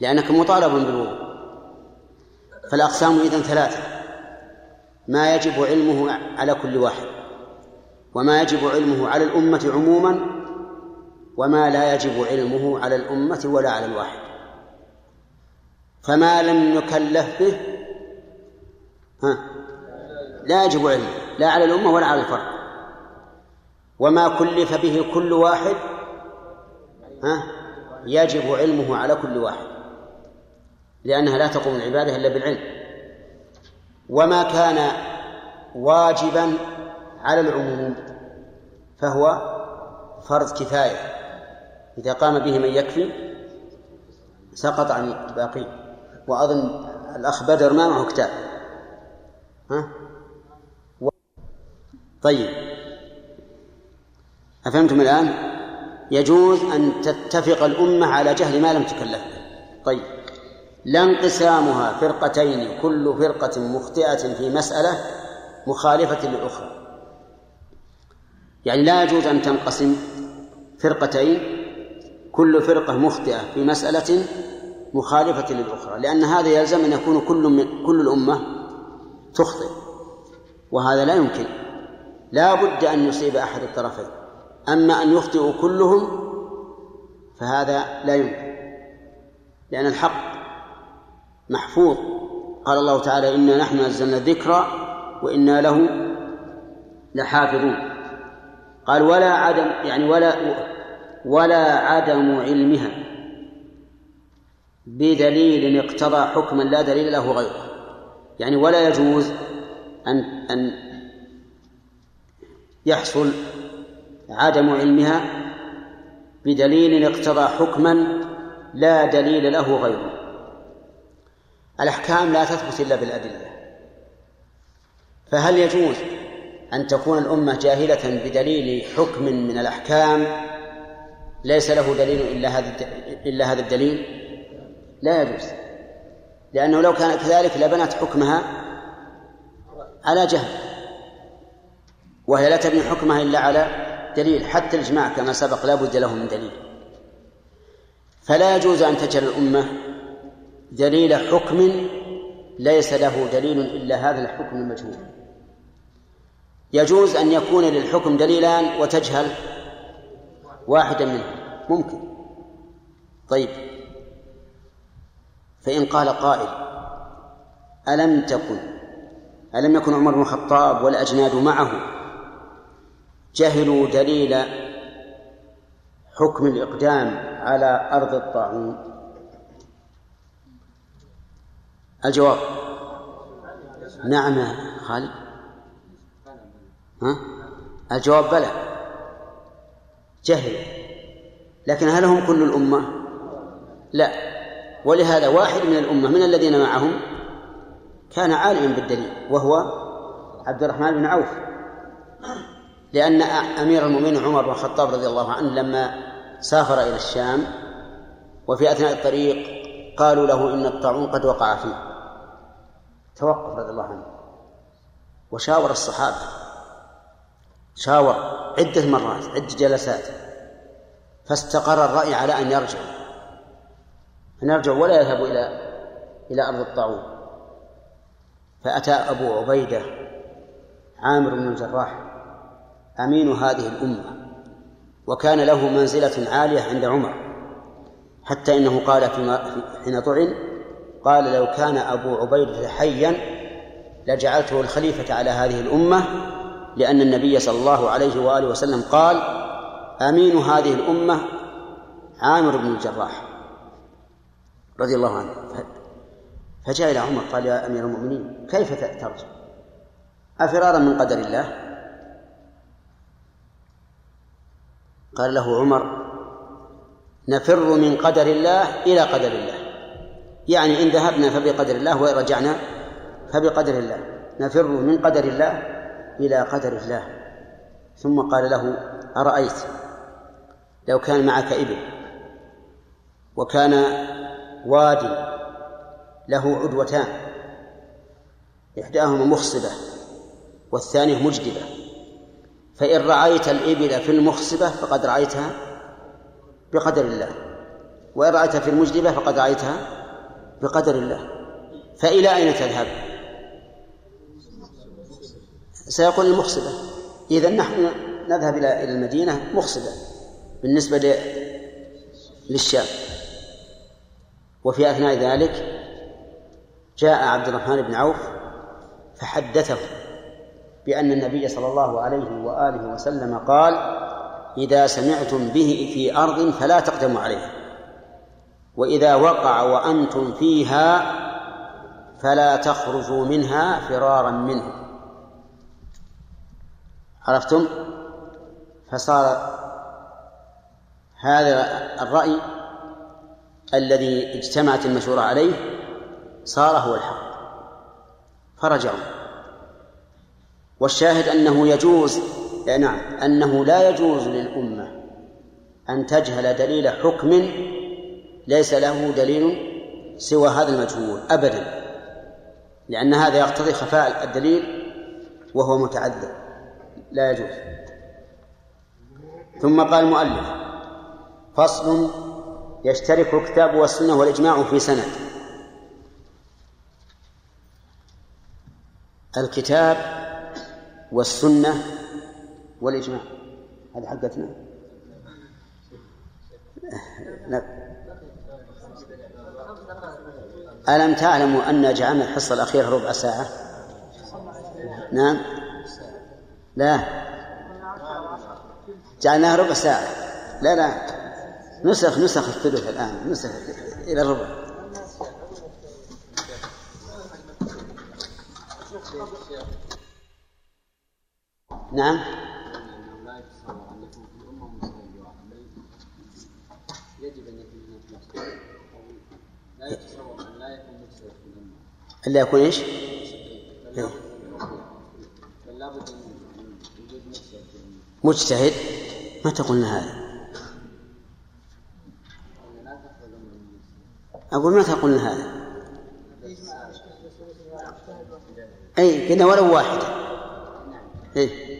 لأنك مطالب بالوضوء. فالأقسام إذن ثلاثة ما يجب علمه على كل واحد وما يجب علمه على الأمة عموما وما لا يجب علمه على الأمة ولا على الواحد. فما لم يكلف به ها لا يجب علمه لا على الأمة ولا على الفرد. وما كلف به كل واحد ها يجب علمه على كل واحد لأنها لا تقوم العبادة إلا بالعلم. وما كان واجبا على العموم فهو فرض كفاية. إذا قام به من يكفي سقط عن الباقين. وأظن الأخ بدر ما معه كتاب. ها؟ و... طيب. أفهمتم الآن؟ يجوز أن تتفق الأمة على جهل ما لم تكلف به. طيب لا انقسامها فرقتين كل فرقة مخطئة في مسألة مخالفة للأخرى. يعني لا يجوز أن تنقسم فرقتين كل فرقة مخطئة في مسألة مخالفة للأخرى لأن هذا يلزم أن يكون كل من كل الأمة تخطئ وهذا لا يمكن. لا بد أن يصيب أحد الطرفين. أما أن يخطئوا كلهم فهذا لا يمكن لأن الحق محفوظ. قال الله تعالى إنا نحن نزلنا الذكر وإنا له لحافظون. قال ولا عدم يعني ولا ولا عدم علمها بدليل اقتضى حكما لا دليل له غيره. يعني ولا يجوز أن أن يحصل عدم علمها بدليل اقتضى حكما لا دليل له غيره. الأحكام لا تثبت إلا بالأدلة. فهل يجوز أن تكون الأمة جاهلة بدليل حكم من الأحكام؟ ليس له دليل إلا هذا إلا هذا الدليل؟ لا يجوز. لأنه لو كان كذلك لبنت حكمها على جهل وهي لا تبني حكمها إلا على دليل حتى الإجماع كما سبق لا بد له من دليل. فلا يجوز أن تجعل الأمة دليل حكم ليس له دليل إلا هذا الحكم المجهول. يجوز أن يكون للحكم دليلان وتجهل واحدا منهم. ممكن. طيب. فإن قال قائل ألم تكن ألم يكن عمر بن الخطاب والأجناد معه جهلوا دليل حكم الإقدام على أرض الطاعون. الجواب. نعم يا خالد. ها؟ الجواب بلى. جهل. لكن هل هم كل الأمة؟ لا. ولهذا واحد من الأمة من الذين معهم كان عالما بالدليل وهو عبد الرحمن بن عوف. لأن أمير المؤمنين عمر بن الخطاب رضي الله عنه لما سافر إلى الشام وفي أثناء الطريق قالوا له إن الطاعون قد وقع فيه. توقف رضي الله عنه. وشاور الصحابة. شاور عدة مرات عدة جلسات. فاستقر الرأي على أن يرجع. أن يرجع ولا يذهب إلى إلى أرض الطاعون. فأتى أبو عبيدة عامر بن الجراح أمين هذه الأمة وكان له منزلة عالية عند عمر حتى إنه قال فيما حين طعن قال لو كان أبو عبيدة حيا لجعلته الخليفة على هذه الأمة لأن النبي صلى الله عليه وآله وسلم قال أمين هذه الأمة عامر بن الجراح رضي الله عنه. فجاء إلى عمر قال يا أمير المؤمنين كيف ترجع؟ أفرارا من قدر الله؟ قال له عمر نفر من قدر الله إلى قدر الله. يعني إن ذهبنا فبقدر الله وإن رجعنا فبقدر الله. نفر من قدر الله إلى قدر الله. ثم قال له أرأيت؟ لو كان معك إبل وكان وادي له عدوتان إحداهما مخصبة والثانية مجدبة. فإن رعيت الإبل في المخصبة فقد رعيتها بقدر الله. وإن رأيتها في المجدبة فقد رأيتها بقدر الله. فإلى أين تذهب؟ سيقول المخصبة. إذا نحن نذهب إلى المدينة مخصبة بالنسبة للشام وفي أثناء ذلك جاء عبد الرحمن بن عوف فحدثه. بأن النبي صلى الله عليه وآله وسلم قال إذا سمعتم به في أرض فلا تقدموا عليها وإذا وقع وأنتم فيها فلا تخرجوا منها فرارا منه. عرفتم؟ فصار هذا الرأي الذي اجتمعت المشورة عليه صار هو الحق فرجعوا. والشاهد أنه يجوز نعم أنه لا يجوز للأمة أن تجهل دليل حكم ليس له دليل سوى هذا المجهول أبدا لأن هذا يقتضي خفاء الدليل وهو متعذر لا يجوز. ثم قال المؤلف فصل يشترك الكتاب والسنة والإجماع في سند. الكتاب والسنة والإجماع. هذه حقتنا. ألم تعلموا أن جعلنا الحصة الأخيرة ربع ساعة؟ نعم. لا. جعلناها ربع ساعة. لا لا. نسخ نسخ الثلث الآن. نسخ إلى الربع. نعم إلا يكون إيش؟ مجتهد متى قلنا هذا؟ أقول متى قلنا هذا؟ أي قلنا ولو واحدة إيه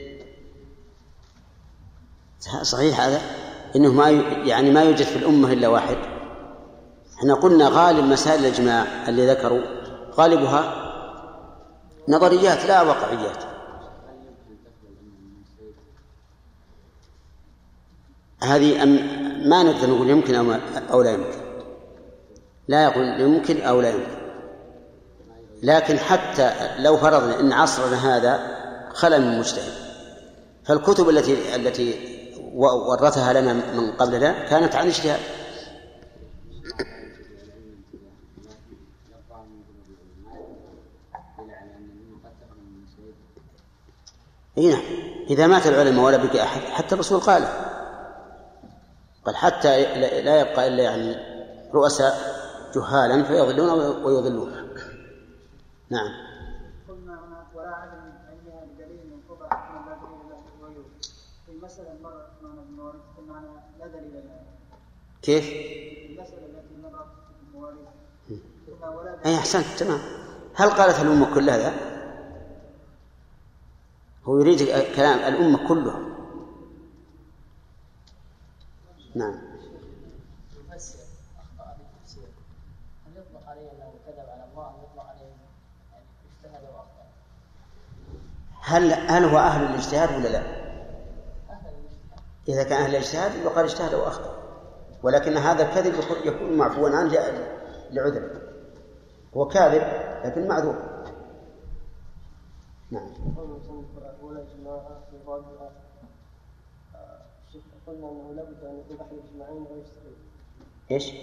صحيح هذا؟ إنه ما يعني ما يوجد في الأمة إلا واحد. إحنا قلنا غالب مسائل الإجماع اللي ذكروا غالبها نظريات لا واقعيات. هذه أن ما نقدر نقول يمكن أو, أو لا يمكن. لا يقول يمكن أو لا يمكن. لكن حتى لو فرضنا أن عصرنا هذا خلا من مجتهد فالكتب التي التي ورثها لنا من قبلنا كانت عن اجتهاد إي نعم. إذا مات العلماء ولا بقي أحد حتى الرسول قال. قال حتى لا يبقى إلا يعني رؤساء جهالا فيضلون ويضلون. نعم. قلنا ولا من لا المسألة معنا لا دليل لها كيف؟ المسألة التي مرت في المواريث قلنا ولا أي أحسنت تمام هل قالت الأمة كل هذا؟ هو يريد كلام الأمة كلها نعم يفسر أخطأ في التفسير هل يطلق عليه أنه كذب على الله أم يطلق عليه اجتهد وأخطأ؟ هل هل هو أهل الاجتهاد ولا لا؟ إذا كان أهل الاجتهاد يقال اجتهد واخطا ولكن هذا الكذب يكون- معفوا عنه لعذر. هو كاذب لكن معذور. نعم. قلنا انه لابد ان يكون احد الاجماعين غير صحيح إيش؟ في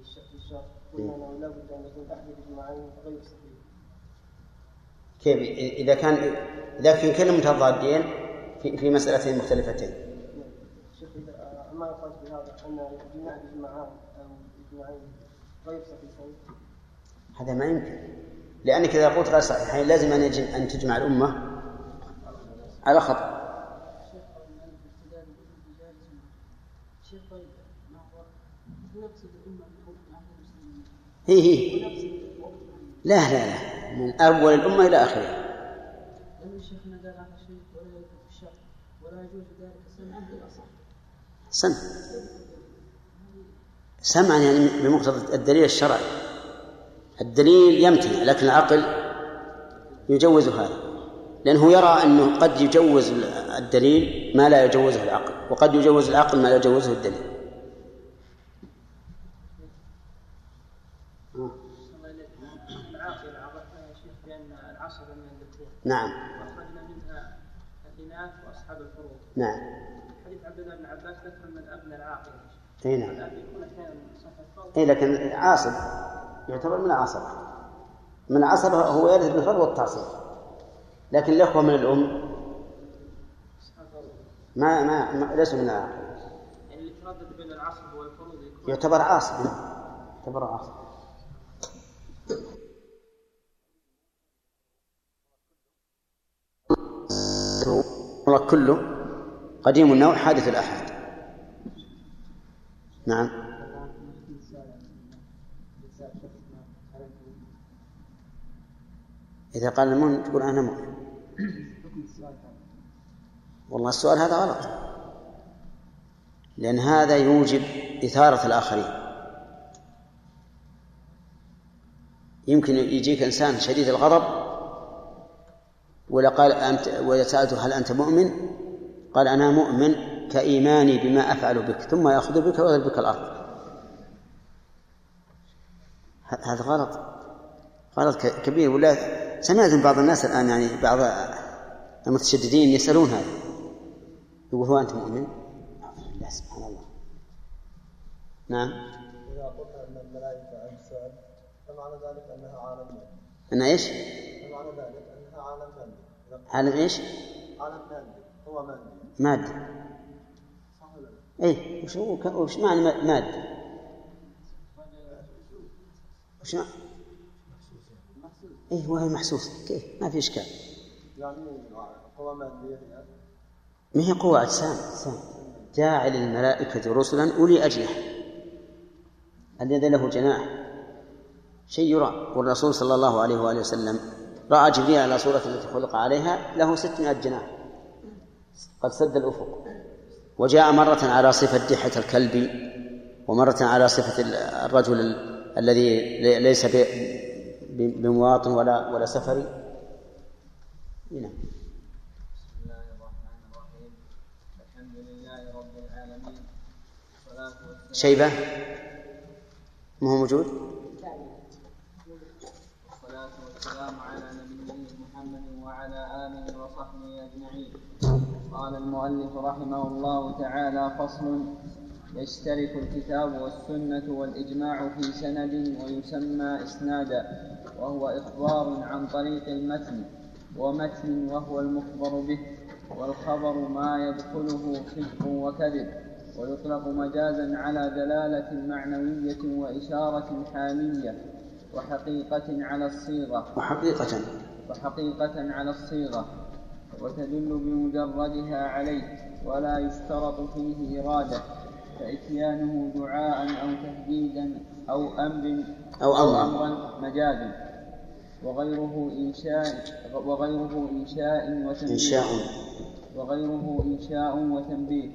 الش- في الشرط قلنا انه لابد ان يكون احد الاجماعين غير صحيح كيف؟ إذا كان إذا كان كلمة متضادين في في مسألتين مختلفتين. إذا ما يقال في هذا ان أو غير صحيحين هذا ما يمكن. لأنك إذا قلت غير صحيحين لازم أن يجب أن تجمع الأمة على خطأ. طيب هي هي. لا لا لا. من أول الأمة إلى آخرها. لأن شيخنا قال هذا شيء ولا يكون في الشرع ولا يجوز ذلك. سمع سمعا يعني بمقتضى الدليل الشرعي. الدليل يمتنع لكن العقل يجوز هذا. لأنه يرى أنه قد يجوز الدليل ما لا يجوزه العقل وقد يجوز العقل ما لا يجوزه الدليل. العاقل عرفنا يا شيخ بان العصر من الذكور نعم واخرجنا منها الاناث واصحاب الفروض نعم حديث عبد الله بن عباس ذكر من ابنى العاقل اي نعم. اي لكن عاصب يعتبر من العصبة. من العصبة هو يرث بالفرض والتعصيب. لكن الأخوة من الأم ما ما, ما ليسوا من العاقل يعني اللي تردد بين يكون يعتبر عاصب يعتبر عاصب كله قديم النوع حادث الآحاد نعم. إذا قال المؤمن تقول أنا مؤمن. والله السؤال هذا غلط. لأن هذا يوجب إثارة الآخرين. يمكن يجيك إنسان شديد الغضب ولا قال أنت وإذا هل أنت مؤمن؟ قال أنا مؤمن. كإيماني بما أفعل بك ثم يأخذ بك ويضرب بك الأرض. هذا غلط. غلط كبير. ولا سمعت من بعض الناس الآن يعني بعض المتشددين يسألون هذا. يقول هو أنت مؤمن؟ لا سبحان الله. نعم. إذا قلنا أن الملائكة أجساد فمعنى ذلك أنها عالم مادي أن إيش؟ فمعنى ذلك أنها عالم مادي عالم إيش؟ عالم مادي هو مادي. لا؟ اي وش هو؟ وش معنى ما- مادة؟ وش معنى؟ اي هو هي محسوس. كيف؟ ما في إشكال. يعني هو مادية يعني؟ ما هي قوة؟ أجسام. أجسام. جاعل الملائكة رسلا أولي أجنحة. الذي له جناح. شيء يرى. والرسول صلى الله عليه وآله وسلم رأى جبريل على صورة التي خلق عليها له ستمائة جناح. قد سد الأفق. وجاء مرة على صفة دحة الكلب ومرة على صفة ال- الرجل ال- الذي لي- ليس بمواطن ولا ولا سفري. نعم. رب العالمين شيبة؟ ما هو موجود؟ والصلاة والسلام على قال المؤلف رحمه الله تعالى فصل يشترك الكتاب والسنة والإجماع في سند ويسمى إسنادا وهو إخبار عن طريق المتن ومتن وهو المخبر به والخبر ما يدخله صدق وكذب ويطلق مجازا على دلالة معنوية وإشارة حالية وحقيقة على الصيغة. وحقيقة. وحقيقة على الصيغة. وتدل بمجردها عليه ولا يشترط فيه إرادة فإتيانه دعاء أو تهديدا أو أمر أو أمرا. مجازا وغيره إنشاء وغيره إنشاء وتنبيه. إنشاء. وغيره إنشاء وتنبيه.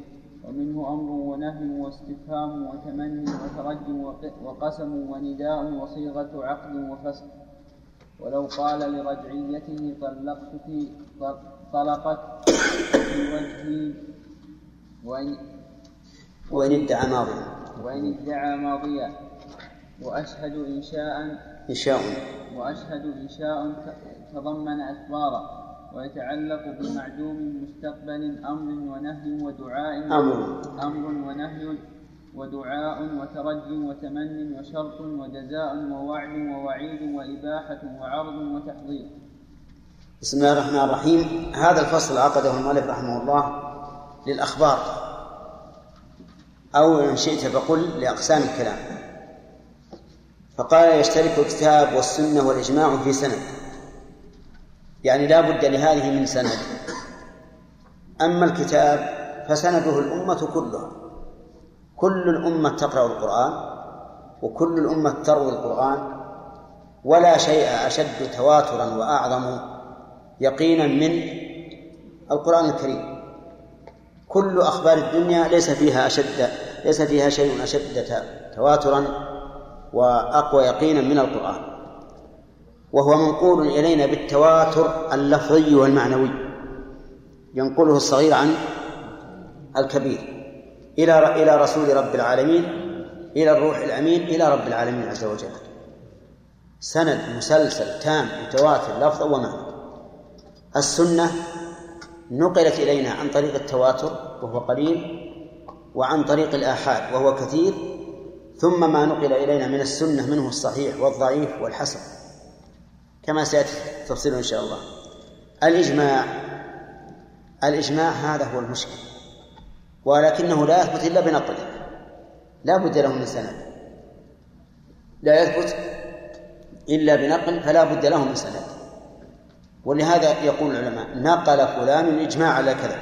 ومنه أمر ونهي واستفهام وتمني وترج وق- وقسم ونداء وصيغة عقد وفسق. ولو قال لرجعيته طلقتك طل- طلقت في وجهي وإن, وإن ادعى ماضيا. وإن ادعى ماضيا. وأشهد إنشاء إنشاء وأشهد إنشاء تضمن أخبارا ويتعلق بمعدوم مستقبل أمر ونهي ودعاء أمر. أمر ونهي ودعاء وترج وتمن وشرط وجزاء ووعد ووعيد وإباحة وعرض وتحضير. بسم الله الرحمن الرحيم. هذا الفصل عقده المؤلف رحمه الله للأخبار. أو إن شئت فقل لأقسام الكلام. فقال يشترك الكتاب والسنة والإجماع في سند. يعني لا بد لهذه من سند. أما الكتاب فسنده الأمة كلها. كل الأمة تقرأ القرآن وكل الأمة تروي القرآن ولا شيء أشد تواترا وأعظم يقينا من القرآن الكريم. كل أخبار الدنيا ليس فيها أشد ليس فيها شيء أشد تواترا وأقوى يقينا من القرآن. وهو منقول إلينا بالتواتر اللفظي والمعنوي. ينقله الصغير عن الكبير. إلى إلى رسول رب العالمين إلى الروح الأمين إلى رب العالمين عز وجل. سند مسلسل تام متواتر لفظا ومعنى. السنة نقلت إلينا عن طريق التواتر وهو قليل وعن طريق الآحاد وهو كثير ثم ما نقل إلينا من السنة منه الصحيح والضعيف والحسن. كما سيأتي تفصيله إن شاء الله. الإجماع الإجماع هذا هو المشكل ولكنه لا يثبت إلا بنقله لا بد له من سند. لا يثبت إلا بنقل فلا بد له من سند. ولهذا يقول العلماء نقل فلان الإجماع على كذا.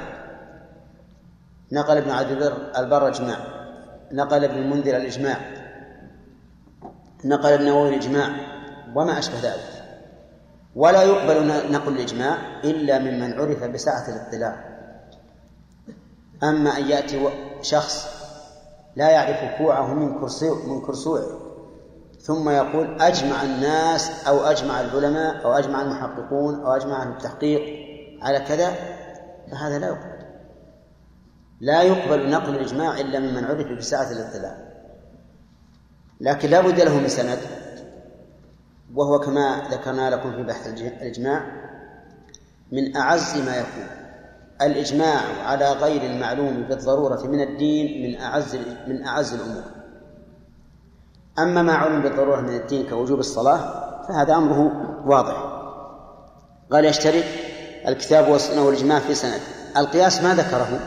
نقل ابن عبد البر البر إجماع. نقل ابن المنذر الإجماع. نقل النووي الإجماع. وما أشبه ذلك. ولا يقبل نقل الإجماع إلا ممن عرف بسعة الاطلاع. أما أن يأتي شخص لا يعرف كوعه من كرسي من كرسوعه. ثم يقول أجمع الناس أو أجمع العلماء أو أجمع المحققون أو أجمع التحقيق على كذا فهذا لا يقبل. لا يقبل نقل الإجماع إلا ممن عرف بسعة الاطلاع. لكن لا بد له من سند وهو كما ذكرنا لكم في بحث الإجماع من أعز ما يكون. الإجماع على غير المعلوم بالضرورة من الدين من أعز من أعز الأمور. أما ما علم بالضرورة من الدين كوجوب الصلاة فهذا أمره واضح. قال يشترك الكتاب والسنة والإجماع في سند القياس ما ذكره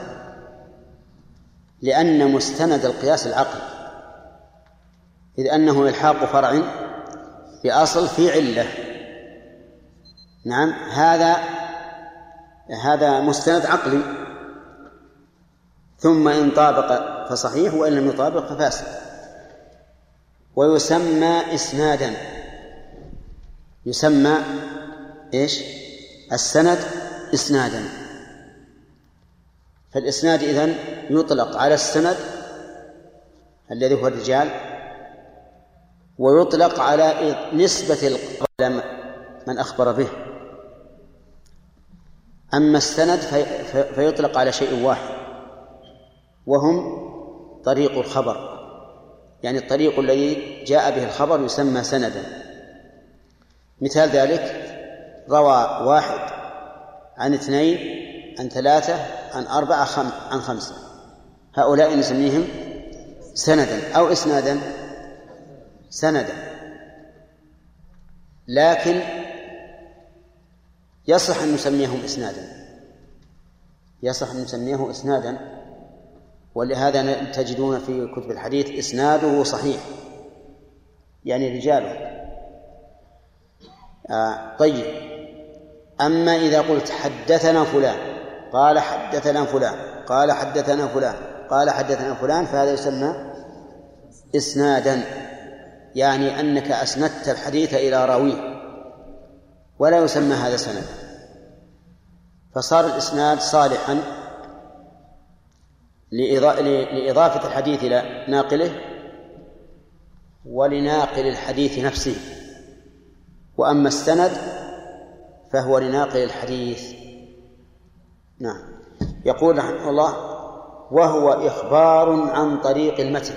لأن مستند القياس العقل. إذ أنه إلحاق فرع بأصل في علة. نعم هذا هذا مستند عقلي. ثم إن طابق فصحيح وإن لم يطابق ففاسد. ويسمى إسنادا. يسمى إيش؟ السند إسنادا. فالإسناد إذن يطلق على السند الذي هو الرجال ويطلق على نسبة من أخبر به. أما السند في فيطلق على شيء واحد وهم طريق الخبر. يعني الطريق الذي جاء به الخبر يسمى سندا. مثال ذلك روى واحد عن اثنين عن ثلاثة عن أربعة خم عن خمسة. هؤلاء نسميهم سندا أو إسنادا. سندا. لكن يصح أن نسميهم إسنادا. يصح أن نسميه إسنادا ولهذا تجدون في كتب الحديث إسناده صحيح. يعني رجاله. آه طيب. أما إذا قلت حدثنا فلان قال حدثنا فلان قال حدثنا فلان قال حدثنا فلان فهذا يسمى إسنادا. يعني أنك أسندت الحديث إلى راويه. ولا يسمى هذا سند فصار الإسناد صالحا لإضافة الحديث إلى ناقله ولناقل الحديث نفسه. وأما السند فهو لناقل الحديث. نعم. يقول رحمه الله وهو إخبار عن طريق المتن.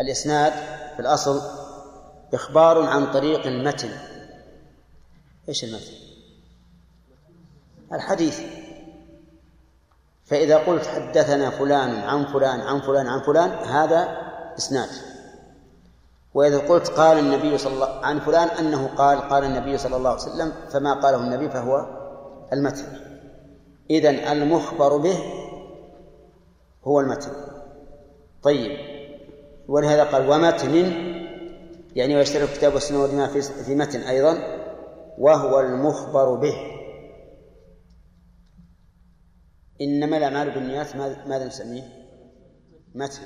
الإسناد في الأصل إخبار عن طريق المتن. إيش المتن؟ الحديث. فإذا قلت حدثنا فلان عن فلان عن فلان عن فلان هذا إسناد. وإذا قلت قال النبي صلى الله عن فلان أنه قال قال النبي صلى الله عليه وسلم فما قاله النبي فهو المتن. إذن المخبر به هو المتن. طيب. ولهذا قال ومتن يعني ويشترك الكتاب والسنة والإمام في في متن أيضا وهو المخبر به. إنما الأعمال بالنيات ماذا نسميه؟ متن